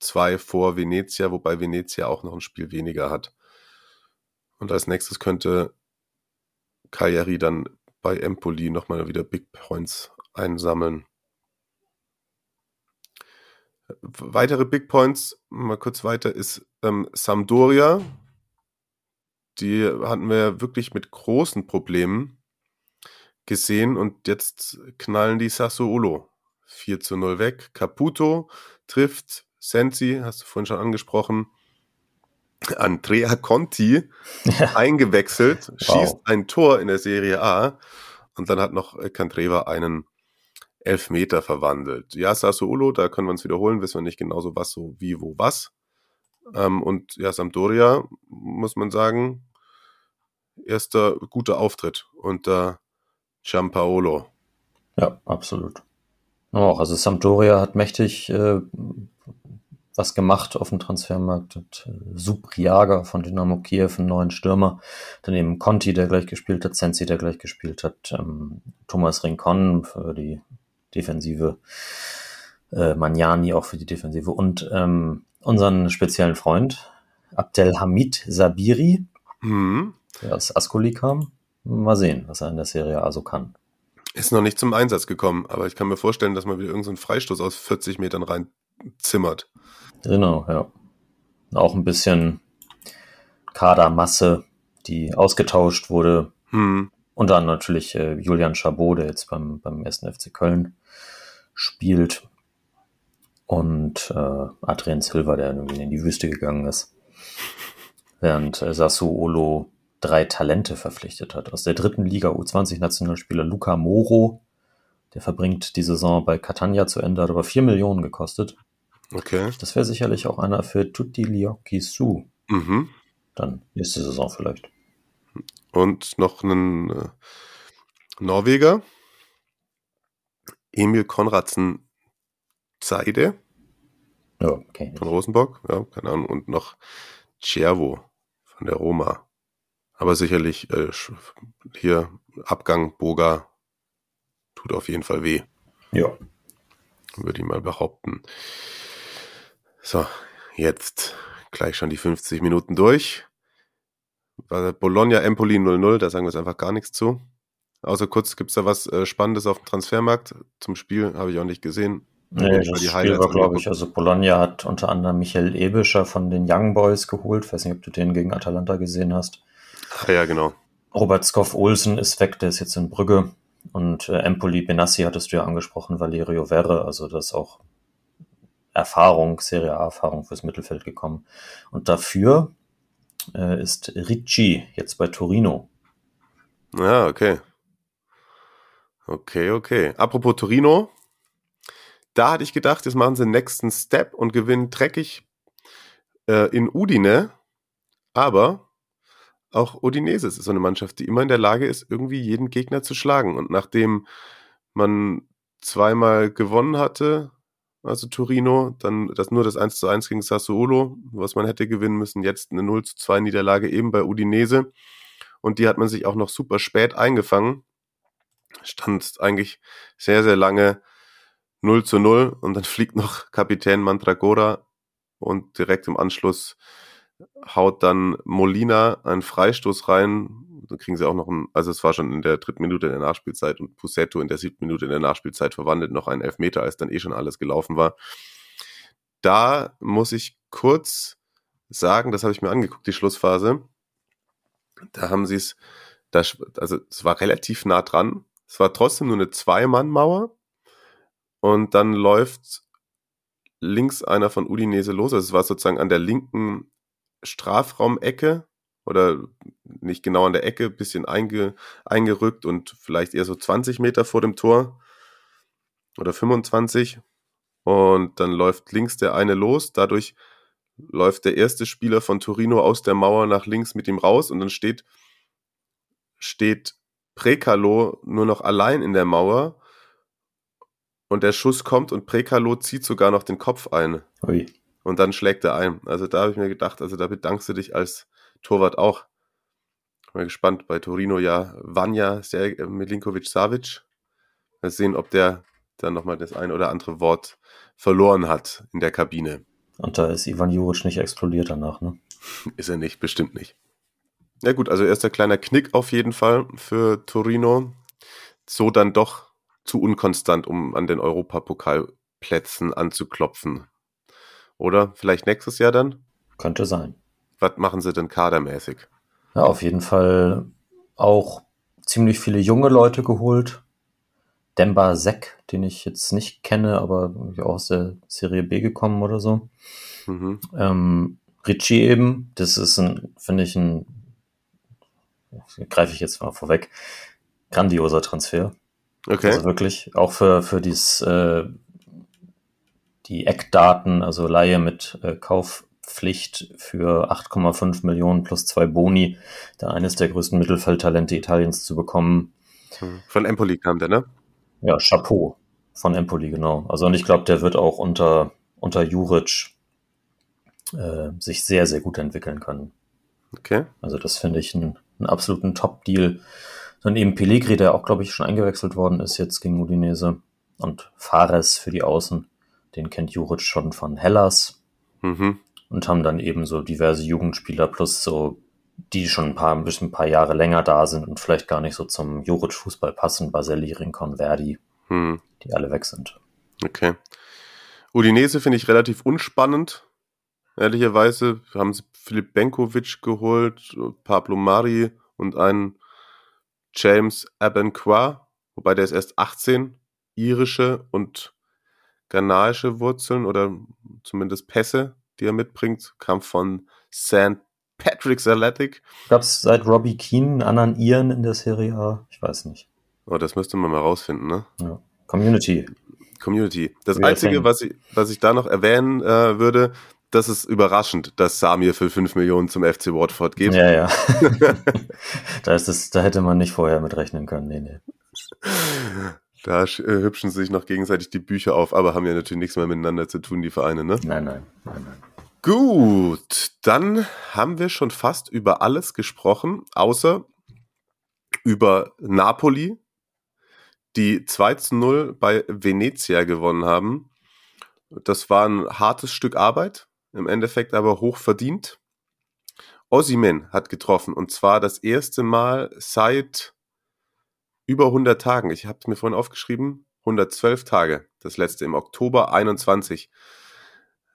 zwei vor Venezia, wobei Venezia auch noch ein Spiel weniger hat. Und als nächstes könnte Cagliari dann bei Empoli nochmal wieder Big Points einsammeln. Weitere Big Points, mal kurz weiter, ist ähm, Sampdoria. Die hatten wir wirklich mit großen Problemen gesehen und jetzt knallen die Sassuolo 4 zu 0 weg. Caputo trifft, Sensi, hast du vorhin schon angesprochen. Andrea Conti eingewechselt, Wow. schießt ein Tor in der Serie A und dann hat noch Candreva einen Elfmeter verwandelt. Ja, Sassuolo, da können wir uns wiederholen, wissen wir nicht genauso was, so wie, wo, was. Ähm, und ja, Sampdoria, muss man sagen, erster guter Auftritt unter Giampaolo. Ja, absolut. Auch, also Sampdoria hat mächtig äh, was gemacht auf dem Transfermarkt. Hat äh, Subriaga von Dynamo Kiew, einen neuen Stürmer. Daneben Conti, der gleich gespielt hat, Sensi, der gleich gespielt hat, ähm, Thomas Rincon für die Defensive, äh, Magnani auch für die Defensive und ähm, unseren speziellen Freund Abdelhamid Sabiri, Mhm. der aus Ascoli kam. Mal sehen, was er in der Serie A so kann. Ist noch nicht zum Einsatz gekommen, aber ich kann mir vorstellen, dass man wieder irgendeinen so Freistoß aus 40 Metern rein zimmert. Genau, ja. Auch ein bisschen Kadermasse, die ausgetauscht wurde. Hm. Und dann natürlich äh, Julian Chabot, der jetzt beim, beim 1. FC Köln spielt. Und äh, Adrian Silva, der irgendwie in die Wüste gegangen ist. Während äh, Sassuolo drei Talente verpflichtet hat. Aus der dritten Liga U20-Nationalspieler Luca Moro, der verbringt die Saison bei Catania zu Ende, hat aber vier Millionen gekostet. Okay. Das wäre sicherlich auch einer für Tutti Liocchi Su. Mhm. Dann nächste Saison vielleicht. Und noch einen äh, Norweger. Emil Konradsen Zeide Ja, okay. von Rosenborg. Ja, keine Ahnung. Und noch Cervo von der Roma. Aber sicherlich äh, hier Abgang Boga tut auf jeden Fall weh. Ja. würde ich mal behaupten. So, jetzt gleich schon die 50 Minuten durch. Bologna Empoli 0-0, da sagen wir jetzt einfach gar nichts zu. Außer kurz, gibt's da was äh, Spannendes auf dem Transfermarkt? Zum Spiel habe ich auch nicht gesehen. Nee, das ich die Spiel Highlights war, glaube ich, also Bologna hat unter anderem Michael Ebischer von den Young Boys geholt. Weiß nicht, ob du den gegen Atalanta gesehen hast. Ah, ja, genau. Robert Skoff Olsen ist weg, der ist jetzt in Brügge. Und äh, Empoli Benassi hattest du ja angesprochen, Valerio Verre, also das ist auch Erfahrung, Serie A-Erfahrung fürs Mittelfeld gekommen. Und dafür äh, ist Ricci jetzt bei Torino. Ja, okay. Okay, okay. Apropos Torino, da hatte ich gedacht, jetzt machen sie den nächsten Step und gewinnen dreckig äh, in Udine. Aber auch Udinese ist so eine Mannschaft, die immer in der Lage ist, irgendwie jeden Gegner zu schlagen. Und nachdem man zweimal gewonnen hatte, also Torino, dann das nur das 1 zu 1 gegen Sassuolo, was man hätte gewinnen müssen, jetzt eine 0 zu 2 Niederlage eben bei Udinese. und die hat man sich auch noch super spät eingefangen. Stand eigentlich sehr, sehr lange 0 zu 0 und dann fliegt noch Kapitän Mandragora und direkt im Anschluss haut dann Molina einen Freistoß rein. Dann kriegen sie auch noch ein, also es war schon in der dritten Minute in der Nachspielzeit und Pusetto in der siebten Minute in der Nachspielzeit verwandelt noch einen Elfmeter, als dann eh schon alles gelaufen war. Da muss ich kurz sagen, das habe ich mir angeguckt, die Schlussphase. Da haben sie es, also es war relativ nah dran. Es war trotzdem nur eine Zwei-Mann-Mauer. Und dann läuft links einer von Udinese los. Also es war sozusagen an der linken Strafraumecke oder nicht genau an der Ecke, bisschen einge, eingerückt und vielleicht eher so 20 Meter vor dem Tor oder 25. Und dann läuft links der eine los. Dadurch läuft der erste Spieler von Torino aus der Mauer nach links mit ihm raus und dann steht, steht Prekalo nur noch allein in der Mauer und der Schuss kommt und Prekalo zieht sogar noch den Kopf ein. Ui. Und dann schlägt er ein. Also da habe ich mir gedacht, also da bedankst du dich als Torwart auch. Ich bin gespannt bei Torino ja Vanja Milinkovic Savic. Mal sehen, ob der dann nochmal das ein oder andere Wort verloren hat in der Kabine. Und da ist Ivan Juric nicht explodiert danach, ne? Ist er nicht, bestimmt nicht. Ja gut, also erster kleiner Knick auf jeden Fall für Torino. So dann doch zu unkonstant, um an den Europapokalplätzen anzuklopfen. Oder vielleicht nächstes Jahr dann? Könnte sein. Was machen sie denn kadermäßig? Ja, auf jeden Fall auch ziemlich viele junge Leute geholt. Demba Sek, den ich jetzt nicht kenne, aber auch aus der Serie B gekommen oder so. Mhm. Ähm, Richie eben, das ist ein, finde ich, ein, greife ich jetzt mal vorweg, grandioser Transfer. Okay. Also wirklich, auch für, für dies, äh, die Eckdaten, also Laie mit äh, Kaufpflicht für 8,5 Millionen plus zwei Boni, da eines der größten Mittelfeldtalente Italiens zu bekommen. Hm. Von Empoli kam der, ne? Ja, Chapeau von Empoli, genau. Also und ich glaube, der wird auch unter, unter Juric äh, sich sehr, sehr gut entwickeln können. Okay. Also das finde ich einen, einen absoluten Top-Deal. Dann eben Pellegri, der auch, glaube ich, schon eingewechselt worden ist jetzt gegen Udinese. Und Fares für die Außen. Den kennt Juric schon von Hellas. Mhm. Und haben dann eben so diverse Jugendspieler plus so, die schon ein paar, ein bisschen ein paar Jahre länger da sind und vielleicht gar nicht so zum Juric-Fußball passen. Baselli, Rincon, Verdi, mhm. die alle weg sind. Okay. Udinese finde ich relativ unspannend. Ehrlicherweise haben sie Philipp Benkovic geholt, Pablo Mari und einen James Abenqua, wobei der ist erst 18, irische und ghanaische Wurzeln oder zumindest Pässe, die er mitbringt, kam von St. Patrick's Athletic. Gab es seit Robbie Keane einen anderen Iren in der Serie A? Ich weiß nicht. Oh, das müsste man mal rausfinden, ne? Ja. Community. Community. Das We Einzige, was ich, was ich da noch erwähnen äh, würde, das ist überraschend, dass Samir für 5 Millionen zum FC Watford geht. Ja, ja. da, ist es, da hätte man nicht vorher mit rechnen können. Nee, nee. Da äh, hübschen sich noch gegenseitig die Bücher auf, aber haben ja natürlich nichts mehr miteinander zu tun, die Vereine, ne? Nein, nein, nein, nein. Gut, dann haben wir schon fast über alles gesprochen, außer über Napoli, die 2 zu 0 bei Venezia gewonnen haben. Das war ein hartes Stück Arbeit, im Endeffekt aber hoch verdient. Osimen hat getroffen und zwar das erste Mal seit über 100 Tagen. Ich habe es mir vorhin aufgeschrieben, 112 Tage. Das letzte im Oktober 21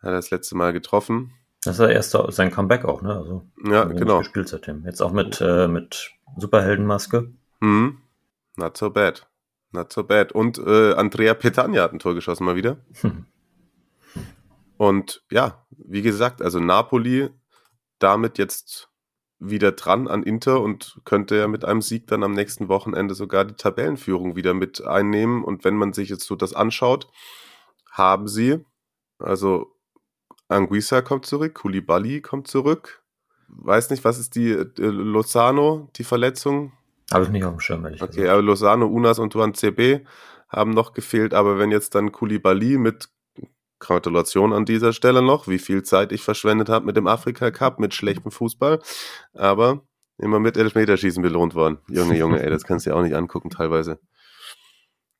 hat er das letzte Mal getroffen. Das war erst sein Comeback auch, ne? Also, ja, genau. Gespielt seitdem. Jetzt auch mit, äh, mit Superheldenmaske. Mhm. Not so bad. Not so bad. Und äh, Andrea Petagna hat ein Tor geschossen mal wieder. Hm. Und ja, wie gesagt, also Napoli damit jetzt wieder dran an Inter und könnte ja mit einem Sieg dann am nächsten Wochenende sogar die Tabellenführung wieder mit einnehmen. Und wenn man sich jetzt so das anschaut, haben sie, also Anguissa kommt zurück, Koulibaly kommt zurück. Weiß nicht, was ist die äh, Lozano, die Verletzung? Habe ich nicht auf dem Schirm, ehrlich Okay, gesagt. aber Lozano, Unas und Duan CB haben noch gefehlt, aber wenn jetzt dann Koulibaly mit Gratulation an dieser Stelle noch, wie viel Zeit ich verschwendet habe mit dem Afrika Cup, mit schlechtem Fußball. Aber immer mit Elfmeterschießen belohnt worden. Junge, Junge, ey, das kannst du ja auch nicht angucken teilweise.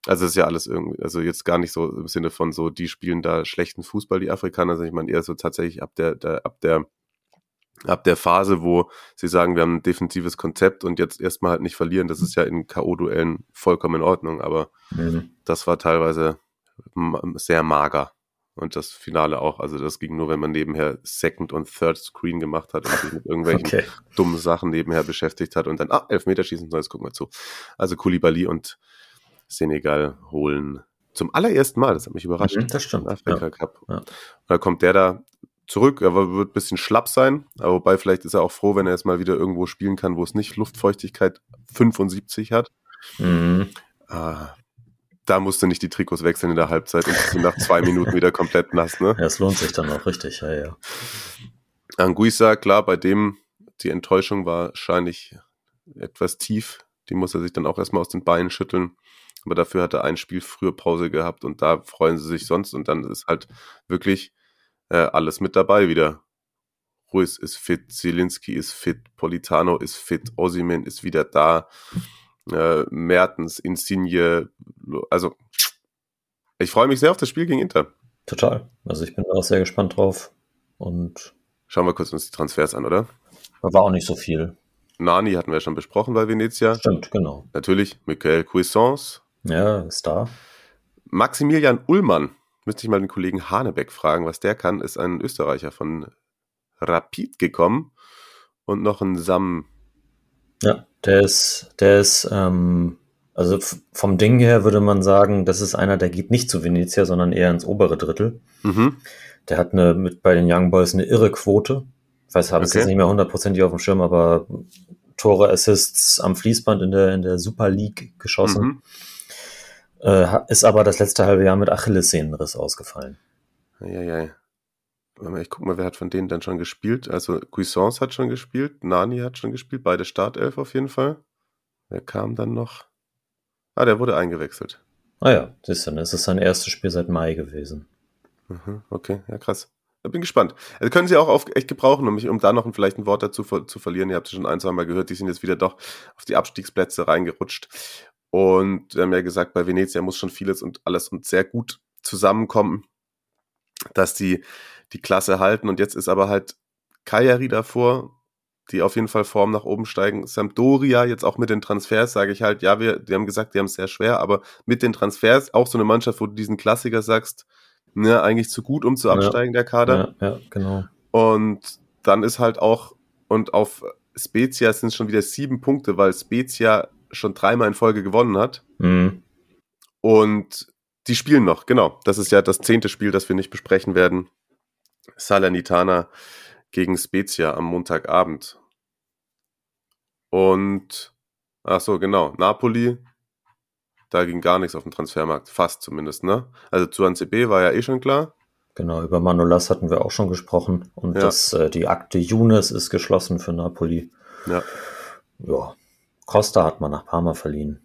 Also es ist ja alles irgendwie, also jetzt gar nicht so im Sinne von so, die spielen da schlechten Fußball, die Afrikaner, sondern ich meine eher so tatsächlich ab der, der ab der ab der Phase, wo sie sagen, wir haben ein defensives Konzept und jetzt erstmal halt nicht verlieren, das ist ja in K.O.-Duellen vollkommen in Ordnung, aber mhm. das war teilweise sehr mager. Und das Finale auch. Also das ging nur, wenn man nebenher Second und Third Screen gemacht hat und sich mit irgendwelchen okay. dummen Sachen nebenher beschäftigt hat und dann, ah, Elfmeterschießen, jetzt gucken wir zu. Also Kulibali und Senegal holen zum allerersten Mal, das hat mich überrascht. Mhm, das stimmt. Afrika ja. Cup. Ja. Und da kommt der da zurück, er wird ein bisschen schlapp sein, aber wobei vielleicht ist er auch froh, wenn er jetzt mal wieder irgendwo spielen kann, wo es nicht Luftfeuchtigkeit 75 hat. Mhm. Ah, da musst du nicht die Trikots wechseln in der Halbzeit und sind nach zwei Minuten wieder komplett nass, ne? Ja, es lohnt sich dann auch richtig, ja, ja. Anguissa, klar, bei dem die Enttäuschung war wahrscheinlich etwas tief. Die muss er sich dann auch erstmal aus den Beinen schütteln. Aber dafür hat er ein Spiel früher Pause gehabt und da freuen sie sich sonst und dann ist halt wirklich äh, alles mit dabei wieder. Ruiz ist fit, Zielinski ist fit, Politano ist fit, Osimen ist wieder da, äh, Mertens, Insigne, also ich freue mich sehr auf das Spiel gegen Inter. Total. Also ich bin auch sehr gespannt drauf und schauen wir kurz uns die Transfers an, oder? War auch nicht so viel. Nani hatten wir schon besprochen bei Venezia. Stimmt, genau. Natürlich, Michael Cuisance. Ja, ist da. Maximilian Ullmann Müsste ich mal den Kollegen Hanebeck fragen, was der kann, ist ein Österreicher von Rapid gekommen und noch ein Sam. Ja, der ist, der ist, ähm, also vom Ding her würde man sagen, das ist einer, der geht nicht zu Venezia, sondern eher ins obere Drittel. Mhm. Der hat eine, mit bei den Young Boys eine irre Quote. Ich weiß, habe es okay. jetzt nicht mehr hundertprozentig auf dem Schirm, aber Tore, Assists am Fließband in der, in der Super League geschossen. Mhm. Äh, ist aber das letzte halbe Jahr mit Achillessehnenriss ausgefallen. Ja. Ich guck mal, wer hat von denen dann schon gespielt? Also Cuisance hat schon gespielt, Nani hat schon gespielt, beide Startelf auf jeden Fall. Wer kam dann noch? Ah, der wurde eingewechselt. Ah ja, siehst du, das ist sein erstes Spiel seit Mai gewesen. Mhm, okay, ja krass. Ich bin gespannt. Also können Sie auch auf, echt gebrauchen, um, mich, um da noch ein, vielleicht ein Wort dazu zu verlieren. Ihr habt es schon ein, zwei Mal gehört, die sind jetzt wieder doch auf die Abstiegsplätze reingerutscht. Und wir haben ja gesagt, bei Venezia muss schon vieles und alles und sehr gut zusammenkommen, dass die die Klasse halten. Und jetzt ist aber halt Cagliari davor, die auf jeden Fall Form nach oben steigen. Sampdoria jetzt auch mit den Transfers, sage ich halt, ja, wir, die haben gesagt, die haben es sehr schwer, aber mit den Transfers auch so eine Mannschaft, wo du diesen Klassiker sagst, ne, eigentlich zu gut, um zu absteigen, ja, der Kader. Ja, ja, genau. Und dann ist halt auch, und auf Spezia sind es schon wieder sieben Punkte, weil Spezia schon dreimal in Folge gewonnen hat. Mhm. Und die spielen noch, genau. Das ist ja das zehnte Spiel, das wir nicht besprechen werden. Salernitana gegen Spezia am Montagabend. Und, ach so, genau, Napoli, da ging gar nichts auf dem Transfermarkt, fast zumindest, ne? Also zu CB war ja eh schon klar. Genau, über Manolas hatten wir auch schon gesprochen. Und ja. das, äh, die Akte Younes ist geschlossen für Napoli. Ja. Ja, Costa hat man nach Parma verliehen.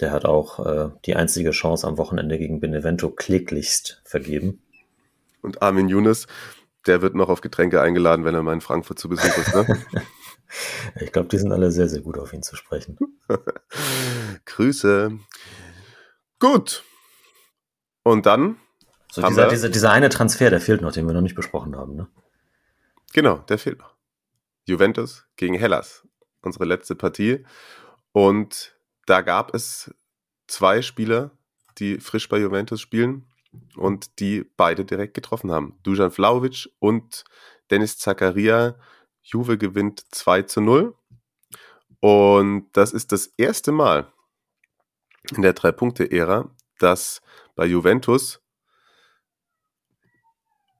Der hat auch äh, die einzige Chance am Wochenende gegen Benevento kläglichst vergeben. Und Armin Younes, der wird noch auf Getränke eingeladen, wenn er mal in Frankfurt zu Besuch ist, ne? ich glaube, die sind alle sehr, sehr gut auf ihn zu sprechen. Grüße. Gut. Und dann. So dieser, dieser, dieser eine Transfer, der fehlt noch, den wir noch nicht besprochen haben, ne? Genau, der fehlt noch. Juventus gegen Hellas unsere letzte Partie. Und da gab es zwei Spieler, die frisch bei Juventus spielen und die beide direkt getroffen haben. Dujan Vlaovic und Dennis Zakaria. Juve gewinnt 2 zu 0. Und das ist das erste Mal in der Drei-Punkte-Ära, dass bei Juventus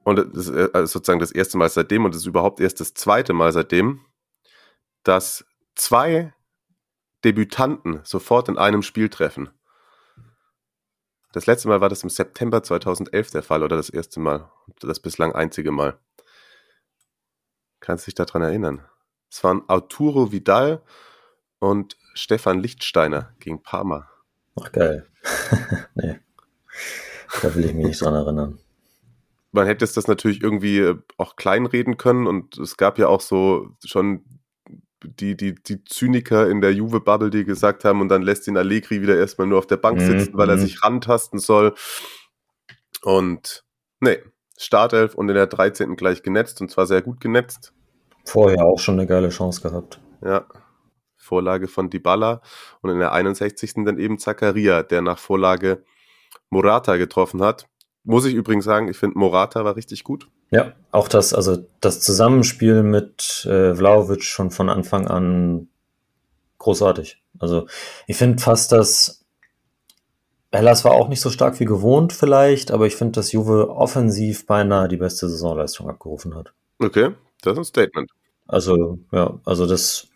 und das ist äh, sozusagen das erste Mal seitdem und das ist überhaupt erst das zweite Mal seitdem, dass zwei Debütanten sofort in einem Spiel treffen. Das letzte Mal war das im September 2011 der Fall oder das erste Mal, das bislang einzige Mal. Kannst du dich daran erinnern? Es waren Arturo Vidal und Stefan Lichtsteiner gegen Parma. Ach geil. nee. Da will ich mich nicht dran erinnern. Man hätte es das natürlich irgendwie auch kleinreden können und es gab ja auch so schon die, die, die Zyniker in der Juve-Bubble, die gesagt haben, und dann lässt ihn Allegri wieder erstmal nur auf der Bank sitzen, mhm. weil er mhm. sich rantasten soll. Und nee, Startelf und in der 13. gleich genetzt und zwar sehr gut genetzt. Vorher auch schon eine geile Chance gehabt. Ja. Vorlage von Dybala und in der 61. dann eben Zakaria, der nach Vorlage Morata getroffen hat. Muss ich übrigens sagen, ich finde Morata war richtig gut. Ja, auch das, also das Zusammenspiel mit äh, Vlaovic schon von Anfang an großartig. Also ich finde fast, dass Hellas war auch nicht so stark wie gewohnt vielleicht, aber ich finde, dass Juve offensiv beinahe die beste Saisonleistung abgerufen hat. Okay, das ist ein Statement. Also, ja, also das,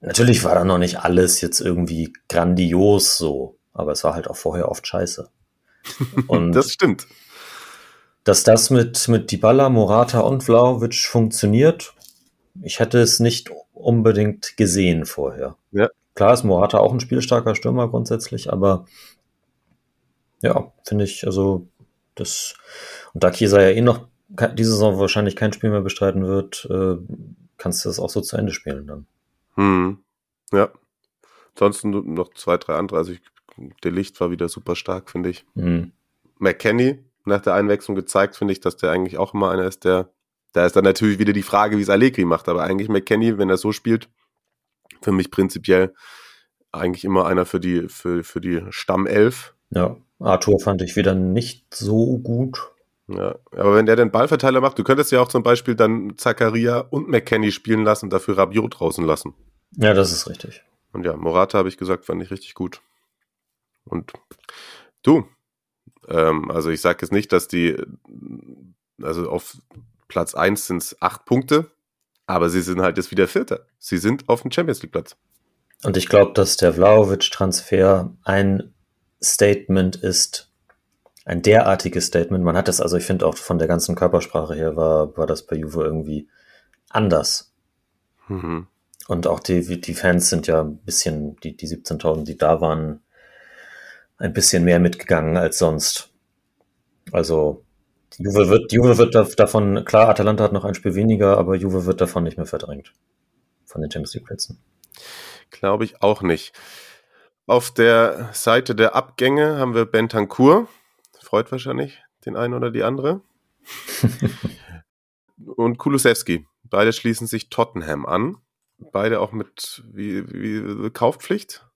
natürlich war da noch nicht alles jetzt irgendwie grandios so, aber es war halt auch vorher oft scheiße. Und das stimmt. Dass das mit, mit Dybala, Morata und Vlaovic funktioniert, ich hätte es nicht unbedingt gesehen vorher. Ja. Klar ist Morata auch ein spielstarker Stürmer grundsätzlich, aber ja, finde ich, also das, und da Kieser ja eh noch diese Saison wahrscheinlich kein Spiel mehr bestreiten wird, äh, kannst du das auch so zu Ende spielen dann. Hm. Ja. Ansonsten noch zwei, drei andere. Also ich, der Licht war wieder super stark, finde ich. Hm. McKenny nach der Einwechslung gezeigt, finde ich, dass der eigentlich auch immer einer ist, der, da ist dann natürlich wieder die Frage, wie es Allegri macht, aber eigentlich McKenny, wenn er so spielt, für mich prinzipiell eigentlich immer einer für die, für, für die Stammelf. Ja, Arthur fand ich wieder nicht so gut. Ja, aber wenn der den Ballverteiler macht, du könntest ja auch zum Beispiel dann Zakaria und McKenny spielen lassen und dafür Rabiot draußen lassen. Ja, das ist richtig. Und ja, Morata habe ich gesagt, fand ich richtig gut. Und du, ähm, also ich sage jetzt nicht, dass die, also auf Platz 1 sind es acht Punkte, aber sie sind halt jetzt wieder Vierter. Sie sind auf dem Champions League Platz. Und ich glaube, dass der Vlaovic-Transfer ein Statement ist, ein derartiges Statement. Man hat das, also ich finde auch von der ganzen Körpersprache her war, war das bei Juve irgendwie anders. Mhm. Und auch die, die Fans sind ja ein bisschen, die, die 17.000, die da waren, ein bisschen mehr mitgegangen als sonst. Also Juve wird, Juve wird davon, klar, Atalanta hat noch ein Spiel weniger, aber Juve wird davon nicht mehr verdrängt. Von den Champions League Plätzen. Glaube ich auch nicht. Auf der Seite der Abgänge haben wir Bentancur, freut wahrscheinlich den einen oder die andere. und Kulusewski. Beide schließen sich Tottenham an. Beide auch mit wie, wie Kaufpflicht.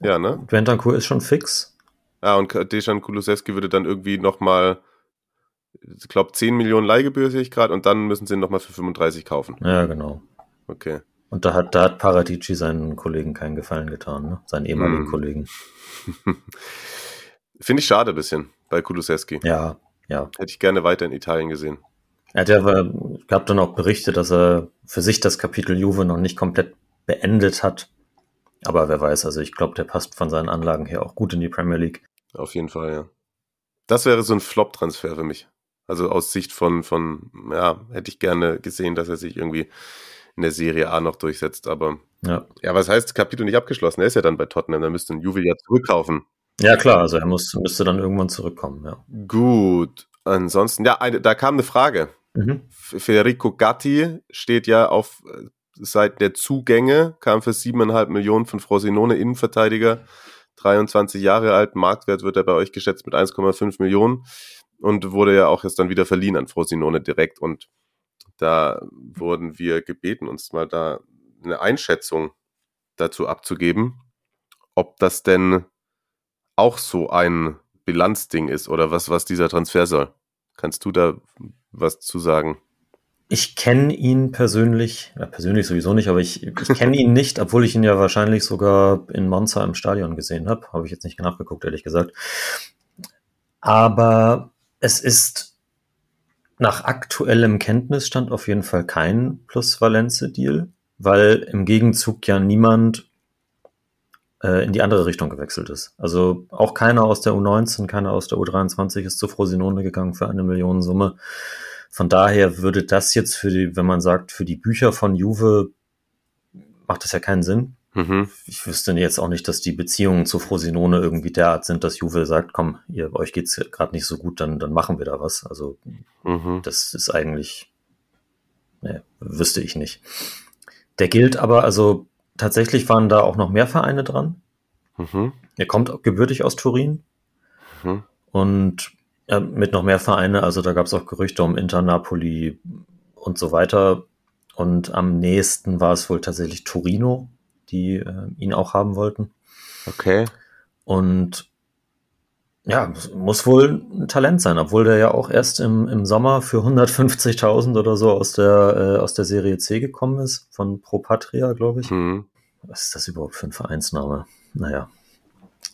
Ja, ne? Bentancur ist schon fix. Ah, und Dejan Kulusewski würde dann irgendwie nochmal, ich glaube, 10 Millionen Leihgebühr sehe ich gerade und dann müssen sie ihn nochmal für 35 kaufen. Ja, genau. Okay. Und da hat, da hat Paratici seinen Kollegen keinen Gefallen getan, ne? Seinen ehemaligen hm. Kollegen. Finde ich schade ein bisschen bei Kulusewski. Ja, ja. Hätte ich gerne weiter in Italien gesehen. Er hat ja, gab dann auch Berichte, dass er für sich das Kapitel Juve noch nicht komplett beendet hat. Aber wer weiß, also ich glaube, der passt von seinen Anlagen her auch gut in die Premier League. Auf jeden Fall, ja. Das wäre so ein Flop-Transfer für mich. Also aus Sicht von, von, ja, hätte ich gerne gesehen, dass er sich irgendwie in der Serie A noch durchsetzt. Aber ja, ja was heißt Kapitel nicht abgeschlossen? Er ist ja dann bei Tottenham, dann müsste ein Juve ja zurückkaufen. Ja, klar, also er muss, müsste dann irgendwann zurückkommen, ja. Gut. Ansonsten, ja, eine, da kam eine Frage. Mhm. Federico Gatti steht ja auf äh, seit der Zugänge, kam für siebeneinhalb Millionen von Frosinone Innenverteidiger, 23 Jahre alt, Marktwert wird er bei euch geschätzt mit 1,5 Millionen und wurde ja auch jetzt dann wieder verliehen an Frosinone direkt und da wurden wir gebeten, uns mal da eine Einschätzung dazu abzugeben, ob das denn auch so ein Bilanzding ist oder was, was dieser Transfer soll. Kannst du da was zu sagen? Ich kenne ihn persönlich, ja, persönlich sowieso nicht, aber ich, ich kenne ihn nicht, obwohl ich ihn ja wahrscheinlich sogar in Monza im Stadion gesehen habe. Habe ich jetzt nicht nachgeguckt, ehrlich gesagt. Aber es ist nach aktuellem Kenntnisstand auf jeden Fall kein Plus-Valenze-Deal, weil im Gegenzug ja niemand äh, in die andere Richtung gewechselt ist. Also auch keiner aus der U19, keiner aus der U23 ist zu Frosinone gegangen für eine Millionensumme. Von daher würde das jetzt für die, wenn man sagt, für die Bücher von Juve macht das ja keinen Sinn. Mhm. Ich wüsste jetzt auch nicht, dass die Beziehungen zu Frosinone irgendwie derart sind, dass Juve sagt, komm, ihr, euch geht's gerade nicht so gut, dann, dann machen wir da was. Also mhm. das ist eigentlich, ne, wüsste ich nicht. Der gilt aber, also tatsächlich waren da auch noch mehr Vereine dran. Mhm. Er kommt gebürtig aus Turin. Mhm. Und ja, mit noch mehr Vereine, also da gab es auch Gerüchte um Inter, Napoli und so weiter. Und am nächsten war es wohl tatsächlich Torino, die äh, ihn auch haben wollten. Okay. Und ja, muss wohl ein Talent sein, obwohl der ja auch erst im, im Sommer für 150.000 oder so aus der, äh, aus der Serie C gekommen ist, von Pro Patria, glaube ich. Mhm. Was ist das überhaupt für ein Vereinsname? Naja,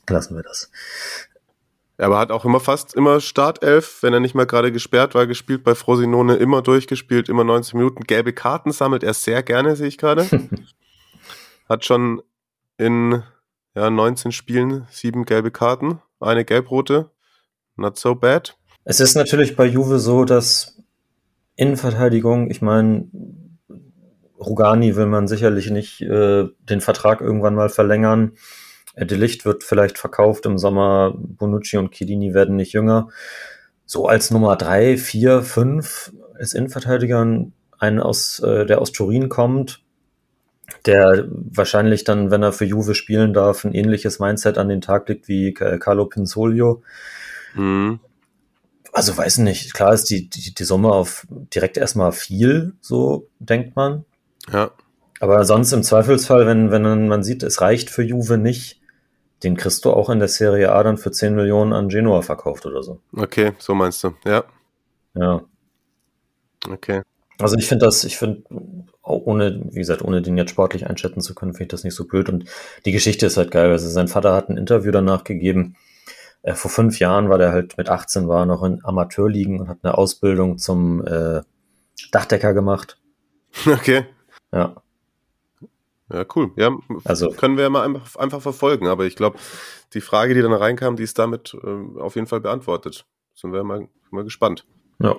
lassen wir das. Aber hat auch immer fast immer Startelf, wenn er nicht mal gerade gesperrt war, gespielt bei Frosinone, immer durchgespielt, immer 90 Minuten. Gelbe Karten sammelt er sehr gerne, sehe ich gerade. hat schon in ja, 19 Spielen sieben gelbe Karten, eine gelbrote. Not so bad. Es ist natürlich bei Juve so, dass Innenverteidigung, ich meine, Rugani will man sicherlich nicht äh, den Vertrag irgendwann mal verlängern. De Licht wird vielleicht verkauft im Sommer. Bonucci und Chiellini werden nicht jünger. So als Nummer drei, vier, fünf ist Innenverteidiger ein aus, äh, der aus Turin kommt, der wahrscheinlich dann, wenn er für Juve spielen darf, ein ähnliches Mindset an den Tag legt wie Carlo Pinzolio. Mhm. Also weiß nicht, klar ist die, die, die Summe auf direkt erstmal viel, so denkt man. Ja. Aber sonst im Zweifelsfall, wenn, wenn man sieht, es reicht für Juve nicht, den kriegst du auch in der Serie A dann für 10 Millionen an Genoa verkauft oder so. Okay, so meinst du. Ja. Ja. Okay. Also ich finde das, ich finde, ohne, wie gesagt, ohne den jetzt sportlich einschätzen zu können, finde ich das nicht so blöd. Und die Geschichte ist halt geil. Also sein Vater hat ein Interview danach gegeben. Äh, vor fünf Jahren war der halt mit 18, war noch in Amateurligen und hat eine Ausbildung zum äh, Dachdecker gemacht. Okay. Ja. Ja, cool. Ja, Also- können wir ja mal einfach, einfach verfolgen. Aber ich glaube, die Frage, die dann reinkam, die ist damit ähm, auf jeden Fall beantwortet. Sind wir mal, mal gespannt. Ja.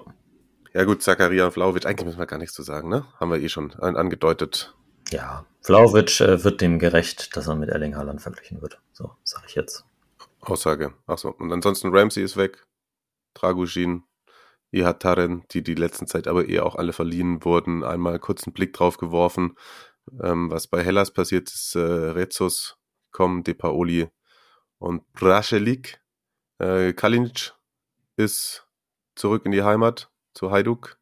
Ja gut, Zakaria Vlaovic, eigentlich müssen wir gar nichts zu sagen, ne? Haben wir eh schon an, angedeutet. Ja. Vlaovic äh, wird dem gerecht, dass er mit Erling Haaland verglichen wird. So, sag ich jetzt. Aussage. Achso. Und ansonsten Ramsey ist weg. Dragushin, Ihataren, die die letzten Zeit aber eher auch alle verliehen wurden. Einmal kurz einen Blick drauf geworfen. Ähm, was bei Hellas passiert ist, äh, Rezos kommen, De Paoli und Braschelik. Äh, Kalinic ist zurück in die Heimat zu Hajduk.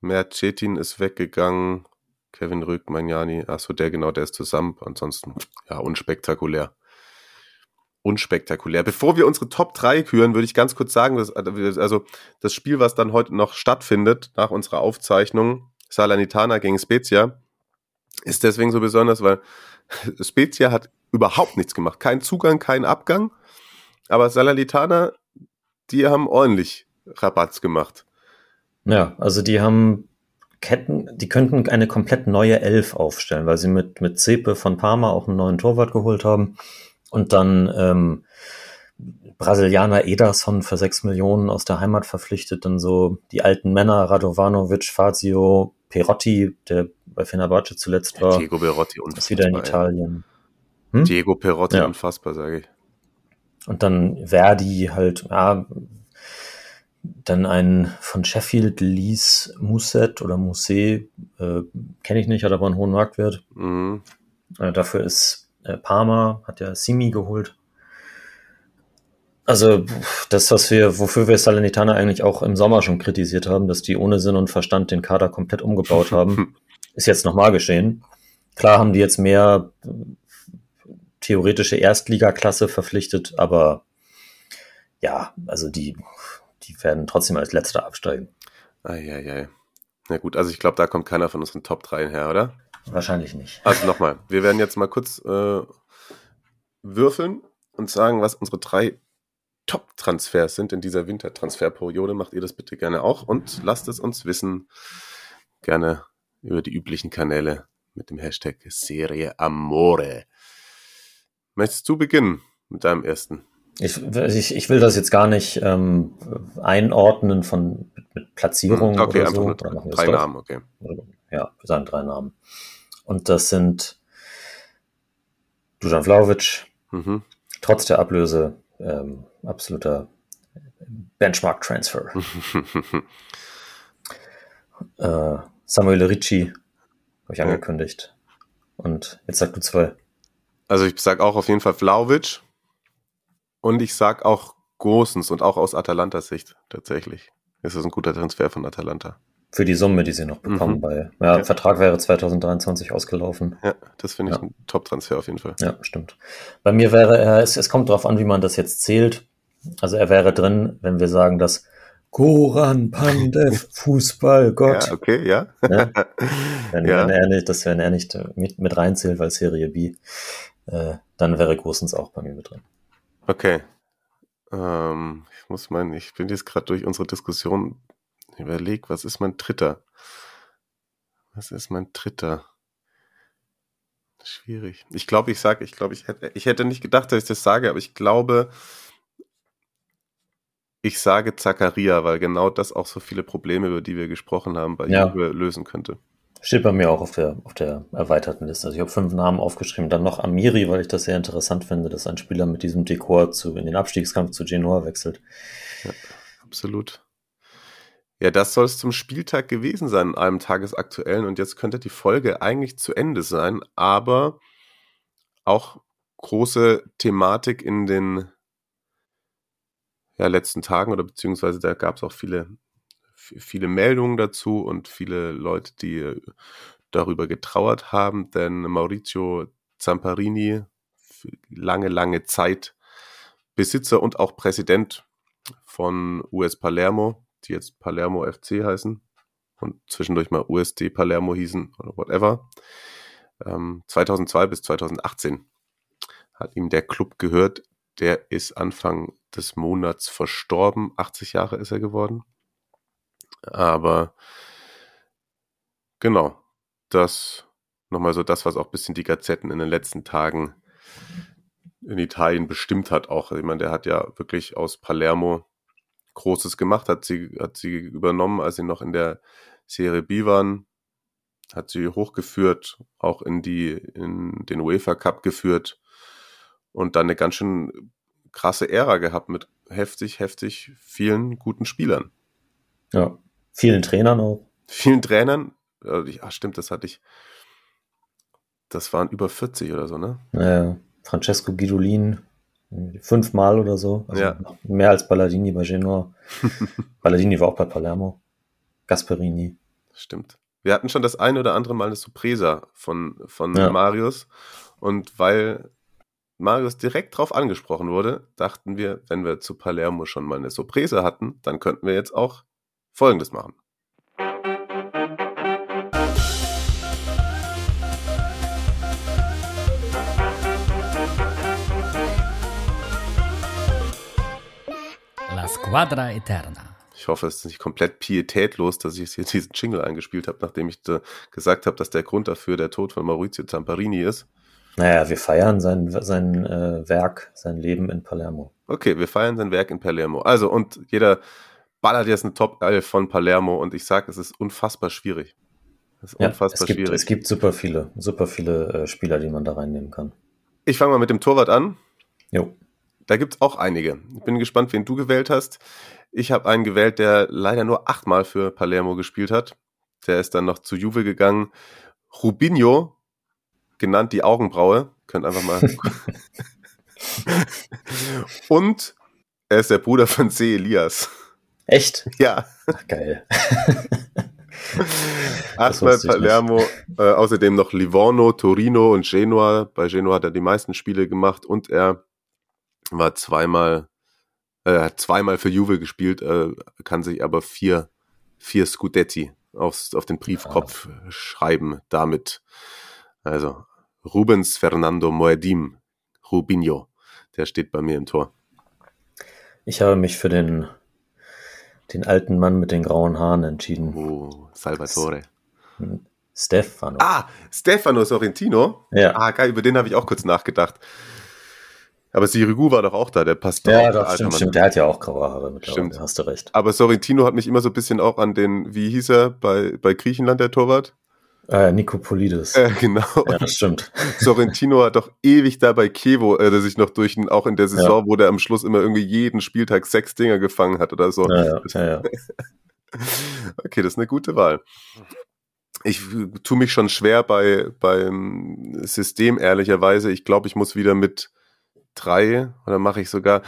Mert Cetin ist weggegangen. Kevin Rück, Magnani, achso, der genau, der ist zusammen. Ansonsten, ja, unspektakulär. Unspektakulär. Bevor wir unsere Top 3 küren, würde ich ganz kurz sagen, dass, also das Spiel, was dann heute noch stattfindet, nach unserer Aufzeichnung, Salernitana gegen Spezia, ist deswegen so besonders, weil Spezia hat überhaupt nichts gemacht. Kein Zugang, kein Abgang. Aber Salernitana, die haben ordentlich Rabatz gemacht. Ja, also die haben Ketten, die könnten eine komplett neue Elf aufstellen, weil sie mit, mit Zepe von Parma auch einen neuen Torwart geholt haben. Und dann ähm, Brasilianer Ederson für 6 Millionen aus der Heimat verpflichtet, dann so die alten Männer, Radovanovic, Fazio, Perotti, der bei Fenerbahce zuletzt war, Diego Perotti ist wieder in. Italien. Hm? Diego Perotti, Ja. unfassbar, sage ich. Und dann Verdi halt, ja, dann ein von Sheffield Lees Musset oder Musset, äh, kenne ich nicht, hat aber einen hohen Marktwert. Mhm. Äh, dafür ist äh, Parma, hat ja Simi geholt. Also das, was wir, wofür wir Salernitana eigentlich auch im Sommer schon kritisiert haben, dass die ohne Sinn und Verstand den Kader komplett umgebaut haben, ist jetzt nochmal geschehen. Klar haben die jetzt mehr theoretische Erstligaklasse verpflichtet, aber ja, also die, die werden trotzdem als Letzter absteigen. Eieiei. Na gut, also ich glaube, da kommt keiner von unseren Top 3 her, oder? Wahrscheinlich nicht. Also nochmal, wir werden jetzt mal kurz äh, würfeln und sagen, was unsere drei Top-Transfers sind in dieser Wintertransferperiode. Macht ihr das bitte gerne auch und lasst es uns wissen. Gerne über die üblichen Kanäle mit dem Hashtag Serie Amore. Möchtest du beginnen mit deinem ersten? Ich, ich, ich will das jetzt gar nicht ähm, einordnen von mit, Platzierung Hm, okay, oder so. Oder drei? Namen, okay. Ja, wir sagen drei Namen. Und das sind Dusan Vlaovic, Mhm. trotz der Ablöse ähm, absoluter Benchmark-Transfer. äh, Samuel Ricci, habe ich Ja. angekündigt. Und jetzt sag du zwei. Also ich sag auch auf jeden Fall Vlaovic. Und ich sag auch Gosens und auch aus Atalantas Sicht tatsächlich. Ist das ein guter Transfer von Atalanta. Für die Summe, die sie noch bekommen, Mhm. weil ja, Ja. Vertrag wäre 2023 ausgelaufen. Ja, das finde ich Ja. ein Top-Transfer auf jeden Fall. Ja, stimmt. Bei mir wäre er, es, es kommt darauf an, wie man das jetzt zählt. Also er wäre drin, wenn wir sagen, dass Goran Pandev, Fußballgott. Ja, okay, ja. Ne? Wenn, Ja. wenn er nicht, das wenn er nicht mit, mit reinzählt, weil Serie B, äh, dann wäre Großens auch bei mir mit drin. Okay. Ähm, ich muss meinen, ich bin jetzt gerade durch unsere Diskussion überlegt, was ist mein dritter? Was ist mein dritter? Schwierig. Ich glaube, ich sage, ich glaube, ich hätte, ich hätte nicht gedacht, dass ich das sage, aber ich glaube, ich sage Zakaria, weil genau das auch so viele Probleme, über die wir gesprochen haben, bei Ja. Juve lösen könnte. Steht bei mir auch auf der, auf der erweiterten Liste. Also ich habe fünf Namen aufgeschrieben, dann noch Amiri, weil ich das sehr interessant finde, dass ein Spieler mit diesem Dekor zu, in den Abstiegskampf zu Genoa wechselt. Absolut. Ja, das soll es zum Spieltag gewesen sein, in einem tagesaktuellen. Und jetzt könnte die Folge eigentlich zu Ende sein, aber auch große Thematik in den ja, letzten Tagen oder beziehungsweise da gab es auch viele, viele Meldungen dazu und viele Leute, die äh, darüber getrauert haben, denn Maurizio Zamparini, lange, lange Zeit Besitzer und auch Präsident von US Palermo, die jetzt Palermo FC heißen und zwischendurch mal USD Palermo hießen oder whatever. Ähm, 2002 bis 2018 hat ihm der Club gehört. Der ist Anfang des Monats verstorben. 80 Jahre ist er geworden. Aber genau, das nochmal so das, was auch ein bisschen die Gazetten in den letzten Tagen in Italien bestimmt hat auch. Ich meine, der hat ja wirklich aus Palermo Großes gemacht, hat sie, hat sie übernommen, als sie noch in der Serie B waren, hat sie hochgeführt, auch in die, in den UEFA Cup geführt und dann eine ganz schön krasse Ära gehabt mit heftig, heftig vielen guten Spielern. Ja. Vielen Trainern auch. Vielen Trainern, äh, ja stimmt, das hatte ich, das waren über 40 oder so, ne? Äh, Francesco Guidolin, fünfmal oder so. Also Ja. Mehr als Balladini bei Genoa. Balladini war auch bei Palermo. Gasperini. Stimmt. Wir hatten schon das eine oder andere Mal eine Surpresa von, von Ja. Marius. Und weil Marius direkt drauf angesprochen wurde, dachten wir, wenn wir zu Palermo schon mal eine Surpresa hatten, dann könnten wir jetzt auch Folgendes machen. Squadra Eterna. Ich hoffe, es ist nicht komplett pietätlos, dass ich jetzt hier diesen Jingle eingespielt habe, nachdem ich da gesagt habe, dass der Grund dafür der Tod von Maurizio Zamparini ist. Naja, wir feiern sein, sein äh, Werk, sein Leben in Palermo. Okay, wir feiern sein Werk in Palermo. Also, und jeder ballert jetzt eine Top 11 von Palermo und ich sage, es ist unfassbar schwierig. Es ist Ja, unfassbar es gibt, schwierig. es gibt super viele, super viele äh, Spieler, die man da reinnehmen kann. Ich fange mal mit dem Torwart an. Jo. Da gibt es auch einige. Ich bin gespannt, wen du gewählt hast. Ich habe einen gewählt, der leider nur achtmal für Palermo gespielt hat. Der ist dann noch zu Juve gegangen. Rubinho, genannt die Augenbraue. Könnt einfach mal. Und er ist der Bruder von C. Elias. Echt? Ja, Ach, geil. achtmal Palermo. Äh, außerdem noch Livorno, Torino und Genua. Bei Genua hat er die meisten Spiele gemacht und er war zweimal, äh, hat zweimal für Juve gespielt, äh, kann sich aber vier, vier Scudetti aufs, auf den Briefkopf schreiben damit. Also Rubens Fernando Moedim, Rubinho, der steht bei mir im Tor. Ich habe mich für den, den alten Mann mit den grauen Haaren entschieden. Oh, Salvatore. Stefano. Ah, Stefano Sorrentino. Ja. Ah, geil, über den habe ich auch kurz nachgedacht. Aber Sirigu war doch auch da, der passt ja, auch, doch, stimmt, Mann. stimmt. Der hat ja auch graue Haare mittlerweile. Stimmt. Hast du recht. Aber Sorrentino hat mich immer so ein bisschen auch an den, wie hieß er bei, bei Griechenland, der Torwart? Äh, Nikopolidis. Äh, genau. Ja, das stimmt. Sorrentino hat doch ewig da bei Kevo, äh, der sich noch durch, auch in der Saison, wo der am Schluss immer irgendwie jeden Spieltag sechs Dinger gefangen hat oder so. Ja, ja, ja, ja. Okay, das ist eine gute Wahl. ich tue mich schon schwer bei beim System, ehrlicherweise. Ich glaube, ich muss wieder mit drei oder mache ich sogar.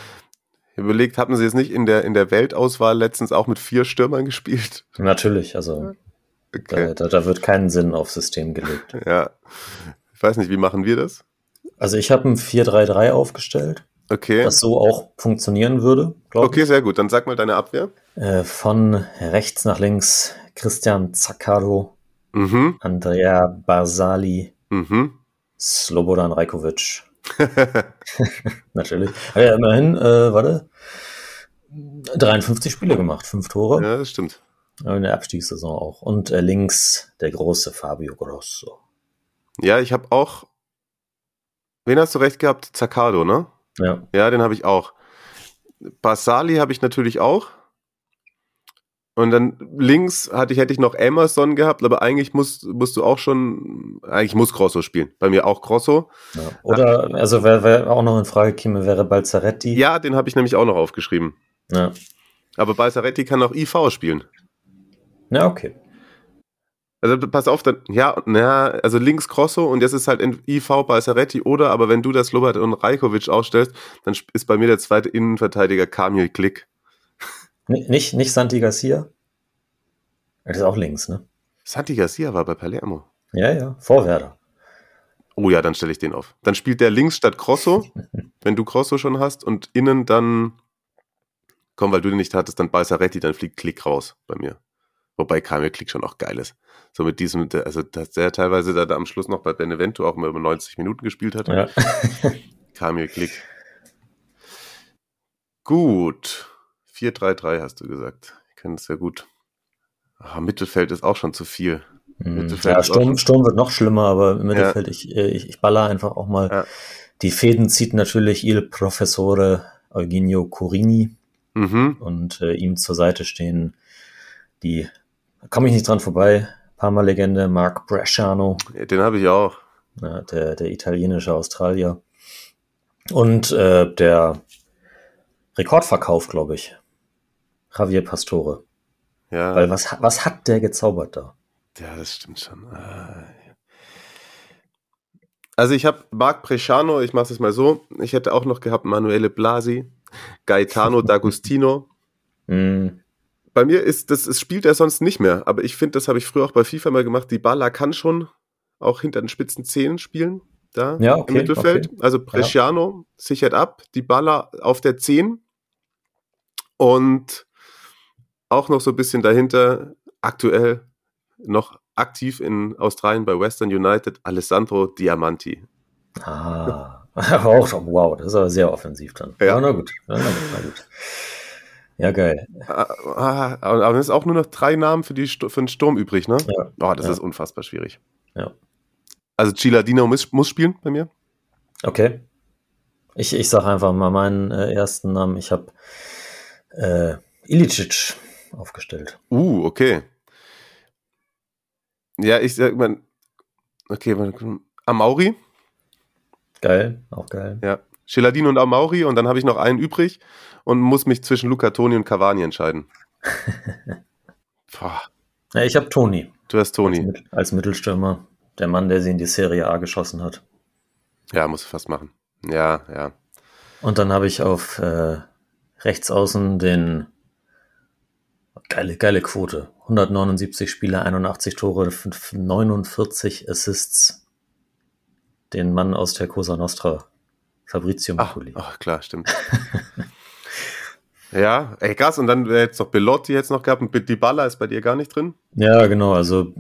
Überlegt, hatten Sie jetzt nicht in der, in der Weltauswahl letztens auch mit vier Stürmern gespielt? Natürlich, also Okay. da, da, wird kein Sinn auf System gelegt. Ja. Ich weiß nicht, wie machen wir das? Also ich habe ein 4-3-3 aufgestellt, Okay. das so auch funktionieren würde, glaube Okay, sehr gut. Dann sag mal deine Abwehr. ich. Äh, von rechts nach links Christian Zaccaro, Mhm. Andrea Barzali, Mhm. Slobodan Rajkovic. Natürlich. Hat ja immerhin, äh, warte, 53 Spiele gemacht, fünf Tore. ja, das stimmt. In der Abstiegssaison auch. Und äh, links der große Fabio Grosso. Ja, ich habe auch. Wen hast du recht gehabt? Zaccardo, ne? Ja, Ja, den habe ich auch. Basali habe ich natürlich auch. Und dann links hatte ich, hätte ich noch Emerson gehabt, aber eigentlich musst, musst du auch schon, eigentlich muss Grosso spielen. Bei mir auch Grosso. ja. Oder, also wer, wer auch noch in Frage käme, wäre Balzaretti. Ja, den habe ich nämlich auch noch aufgeschrieben. Ja, Aber Balzaretti kann auch IV spielen. ja okay. Also pass auf, dann, ja, na, also links Grosso und jetzt ist halt in IV Balzaretti oder, aber wenn du das Lobert und Rajkovic ausstellst, dann ist bei mir der zweite Innenverteidiger Kamil Klick. N nicht, nicht Santi Garcia? Das ist auch links, ne? Santi Garcia war bei Palermo. Ja, ja, Vorwerder. Oh ja, dann stelle ich den auf. Dann spielt der links statt Grosso, wenn du Grosso schon hast und innen dann, komm, weil du den nicht hattest, dann Balzaretti, dann fliegt Klick raus bei mir. Wobei Kamil Klick schon auch geil ist. So mit diesem, also dass der teilweise da, da am Schluss noch bei Benevento auch mal über 90 Minuten gespielt hat. Ja. Kamil Klick. Gut. 4-3-3 hast du gesagt. Ich kenne es sehr gut. Ah, Mittelfeld ist auch schon zu viel. Hm. Mittelfeld Ja, Sturm, Sturm wird noch schlimmer, aber im Mittelfeld, ich, äh, ich, ich baller einfach auch mal. Ja. Die Fäden zieht natürlich Il Professore Eugenio Corini Mhm. und äh, ihm zur Seite stehen die, da komme ich nicht dran vorbei, Parma-Legende Mark Bresciano, Den habe ich auch. ja, der, der italienische Australier. Und äh, der Rekordverkauf, glaube ich. Javier Pastore. Ja. Weil was, was hat der gezaubert da? Ja, das stimmt schon. Ah, ja. Also ich habe Marc Bresciano, ich mache es mal so. Ich hätte auch noch gehabt Manuele Blasi, Gaetano D'Agostino. Hm, Bei mir ist das, es spielt er sonst nicht mehr, aber ich finde, das habe ich früher auch bei FIFA mal gemacht. Die Balla kann schon auch hinter den spitzen Zehen spielen, da Ja, okay, im Mittelfeld. okay. Also Bresciano sichert ab, die Balla auf der 10 und auch noch so ein bisschen dahinter aktuell noch aktiv in Australien bei Western United Alessandro Diamanti. Ah, auch schon, wow, das ist aber sehr offensiv dann. Ja. Ja, na gut, ja, na gut, na gut. Ja, geil. Ah, ah, aber es ist auch nur noch drei Namen für, die, für den Sturm übrig, ne? Ja. Oh, das Ja. ist unfassbar schwierig. Ja. Also Ciladino muss, muss spielen bei mir. Okay. Ich, ich sage einfach mal meinen äh, ersten Namen. Ich habe äh, Ilicic aufgestellt. Uh, okay. Ja, ich sag mal, okay, mal- Amauri, Geil, auch geil. ja. Ciladino und Amauri und dann habe ich noch einen übrig und muss mich zwischen Luca Toni und Cavani entscheiden. Boah, Ja, ich habe Toni du hast als, Toni. Mit- als Mittelstürmer. Der Mann, der sie in die Serie A geschossen hat. Ja, muss fast machen. Ja, ja. Und dann habe ich auf äh, rechts außen den geile, geile Quote. 179 Spiele, 81 Tore, 5, 49 Assists. Den Mann aus der Cosa Nostra, Fabrizio Ach, Miccoli. ach klar, stimmt. ja, ey, krass. Und dann wäre jetzt noch Belotti jetzt noch gehabt und Dybala ist bei dir gar nicht drin. Ja, genau. Also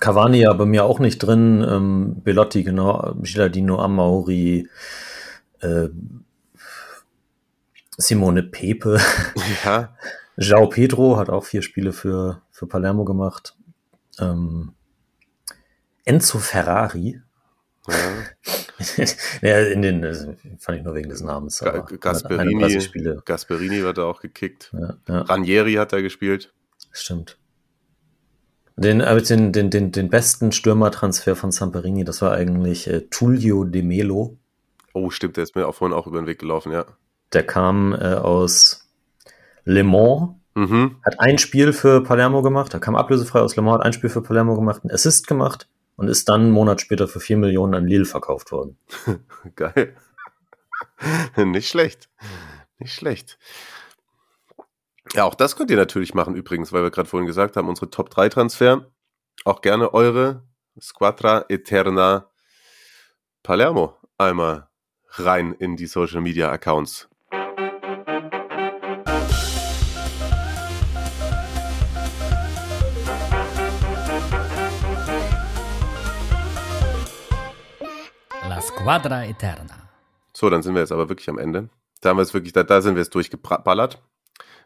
Cavani ja bei mir auch nicht drin. Ähm, Belotti, genau. Gilardino Amauri. Äh, Simone Pepe. Ja, João Pedro hat auch vier Spiele für, für Palermo gemacht. Ähm, Enzo Ferrari. ja. ja, in den, das fand ich nur wegen des Namens. Ga- aber 31 Gasperini, Spiele. Gasperini wird da auch gekickt. Ja, ja, Ranieri hat da gespielt. stimmt. Den, aber den, den, den, den besten Stürmertransfer von Samperini, das war eigentlich äh, Tullio De Melo. Oh, stimmt, der ist mir auch vorhin auch über den Weg gelaufen, ja. Der kam äh, aus Le Mans Mhm. Hat ein Spiel für Palermo gemacht, er kam ablösefrei aus Le Mans, hat ein Spiel für Palermo gemacht, einen Assist gemacht und ist dann einen Monat später für 4 Millionen an Lille verkauft worden. Geil. Nicht schlecht. Nicht schlecht. Ja, auch das könnt ihr natürlich machen übrigens, weil wir gerade vorhin gesagt haben, unsere Top 3 Transfer. Auch gerne eure Squadra Eterna Palermo einmal rein in die Social Media Accounts. La Squadra Eterna. So, dann sind wir jetzt aber wirklich am Ende. Da haben wir es wirklich, da, da sind wir jetzt durchgeballert.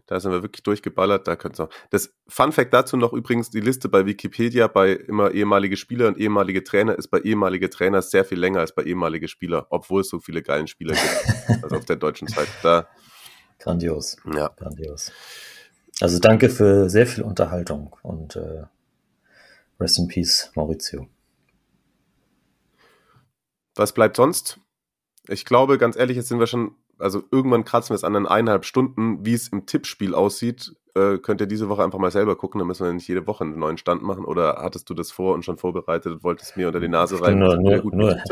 Da sind wir wirklich durchgeballert. Da könnt's noch. Das Fun Fact dazu noch übrigens die Liste bei Wikipedia bei immer ehemalige Spieler und ehemalige Trainer ist bei ehemalige Trainer sehr viel länger als bei ehemalige Spieler, obwohl es so viele geilen Spieler gibt. also auf der deutschen Seite. Da, Grandios, ja. grandios. Also danke für sehr viel Unterhaltung und äh, Rest in Peace, Maurizio. Was bleibt sonst? Ich glaube, ganz ehrlich, jetzt sind wir schon, also irgendwann kratzen wir es an den eineinhalb Stunden. Wie es im Tippspiel aussieht, äh, könnt ihr diese Woche einfach mal selber gucken. Da müssen wir nicht jede Woche einen neuen Stand machen. Oder hattest du das vor und schon vorbereitet und wolltest mir unter die Nase rein? Nur, nur, gut nur.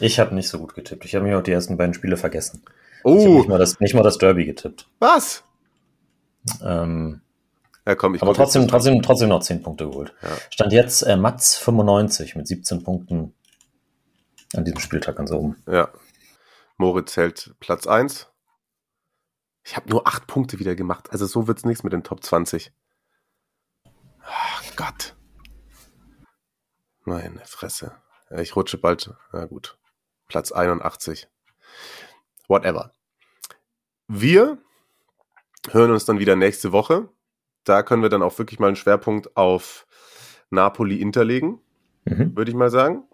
Ich habe nicht so gut getippt. Ich habe mir auch die ersten beiden Spiele vergessen. Ich habe Oh, nicht, mal das- nicht mal das Derby getippt. was? Ähm, Ja, komm, ich aber trotzdem, trotzdem, trotzdem noch 10 Punkte geholt. Ja. Stand jetzt äh, Mats 95 mit 17 Punkten an diesem Spieltag ganz oben. Ja. Moritz hält Platz 1. Ich habe nur acht Punkte wieder gemacht. Also so wird's nichts mit den Top 20. Ach Gott. Meine Fresse. Ich rutsche bald. Na gut. Platz 81. Whatever. Wir hören uns dann wieder nächste Woche. Da können wir dann auch wirklich mal einen Schwerpunkt auf Napoli interlegen Mhm. würde ich mal sagen.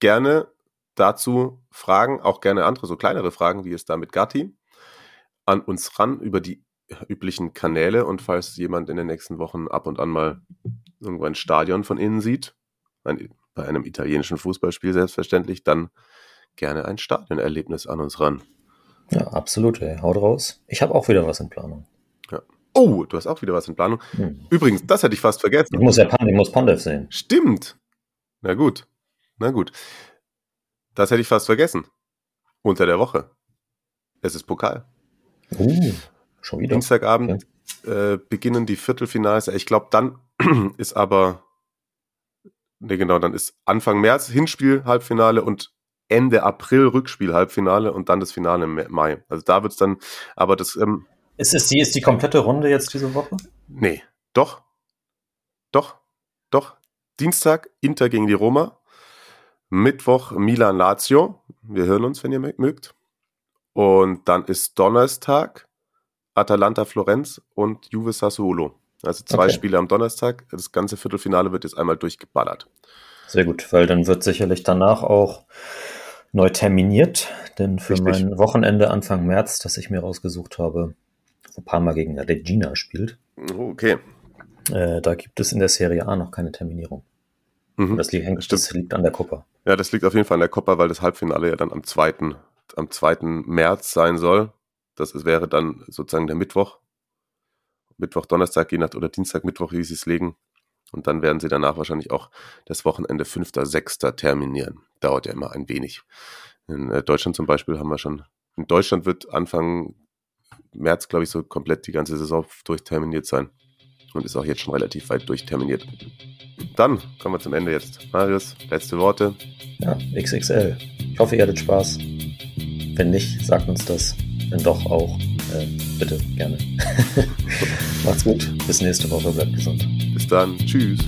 Gerne dazu Fragen, auch gerne andere, so kleinere Fragen, wie es da mit Gatti, an uns ran über die üblichen Kanäle und falls jemand in den nächsten Wochen ab und an mal irgendwo ein Stadion von innen sieht, ein, bei einem italienischen Fußballspiel selbstverständlich, dann gerne ein Stadionerlebnis an uns ran. Ja, absolut. Ey. Haut raus. Ich habe auch wieder was in Planung. Oh, du hast auch wieder was in Planung. Hm. Übrigens, das hätte ich fast vergessen. Ich muss ja Pan- ich muss Pandev sehen. Stimmt. Na gut. Na gut. Das hätte ich fast vergessen. Unter der Woche. Es ist Pokal. Uh, schon wieder. Dienstagabend äh, beginnen die Viertelfinals. Ich glaube, dann ist aber, ne genau, dann ist Anfang März Hinspiel, Halbfinale und Ende April Rückspiel, Halbfinale und dann das Finale im Mai. Also da wird's dann, aber das, ähm, Ist, es die, ist die komplette Runde jetzt diese Woche? nee, doch, doch, doch. Dienstag Inter gegen die Roma. Mittwoch Milan Lazio. Wir hören uns, wenn ihr mö- mögt. Und dann ist Donnerstag Atalanta Florenz und Juve Sassuolo. Also zwei Okay. Spiele am Donnerstag. Das ganze Viertelfinale wird jetzt einmal durchgeballert. Sehr gut, weil dann wird sicherlich danach auch neu terminiert, denn für Richtig. mein Wochenende Anfang März, das ich mir rausgesucht habe, wo Parma gegen Regina spielt, Oh, Okay. äh, da gibt es in der Serie A noch keine Terminierung. Mhm. Das, liegt, das liegt an der Coppa. Ja, das liegt auf jeden Fall an der Coppa, weil das Halbfinale ja dann am 2. am 2. März sein soll. Das ist, wäre dann sozusagen der Mittwoch. Mittwoch, Donnerstag, je nach, oder Dienstag, Mittwoch, wie sie es legen. Und dann werden sie danach wahrscheinlich auch das Wochenende 5., 6. terminieren. Dauert ja immer ein wenig. In äh, Deutschland zum Beispiel haben wir schon, in Deutschland wird Anfang März, glaube ich, so komplett die ganze Saison durchterminiert sein. Und ist auch jetzt schon relativ weit durchterminiert. Dann kommen wir zum Ende jetzt. Marius, letzte Worte. Ja, XXL. Ich hoffe, ihr hattet Spaß. Wenn nicht, sagt uns das. Wenn doch auch, äh, bitte gerne. Macht's gut. Bis nächste Woche. Bleibt gesund. Bis dann. Tschüss.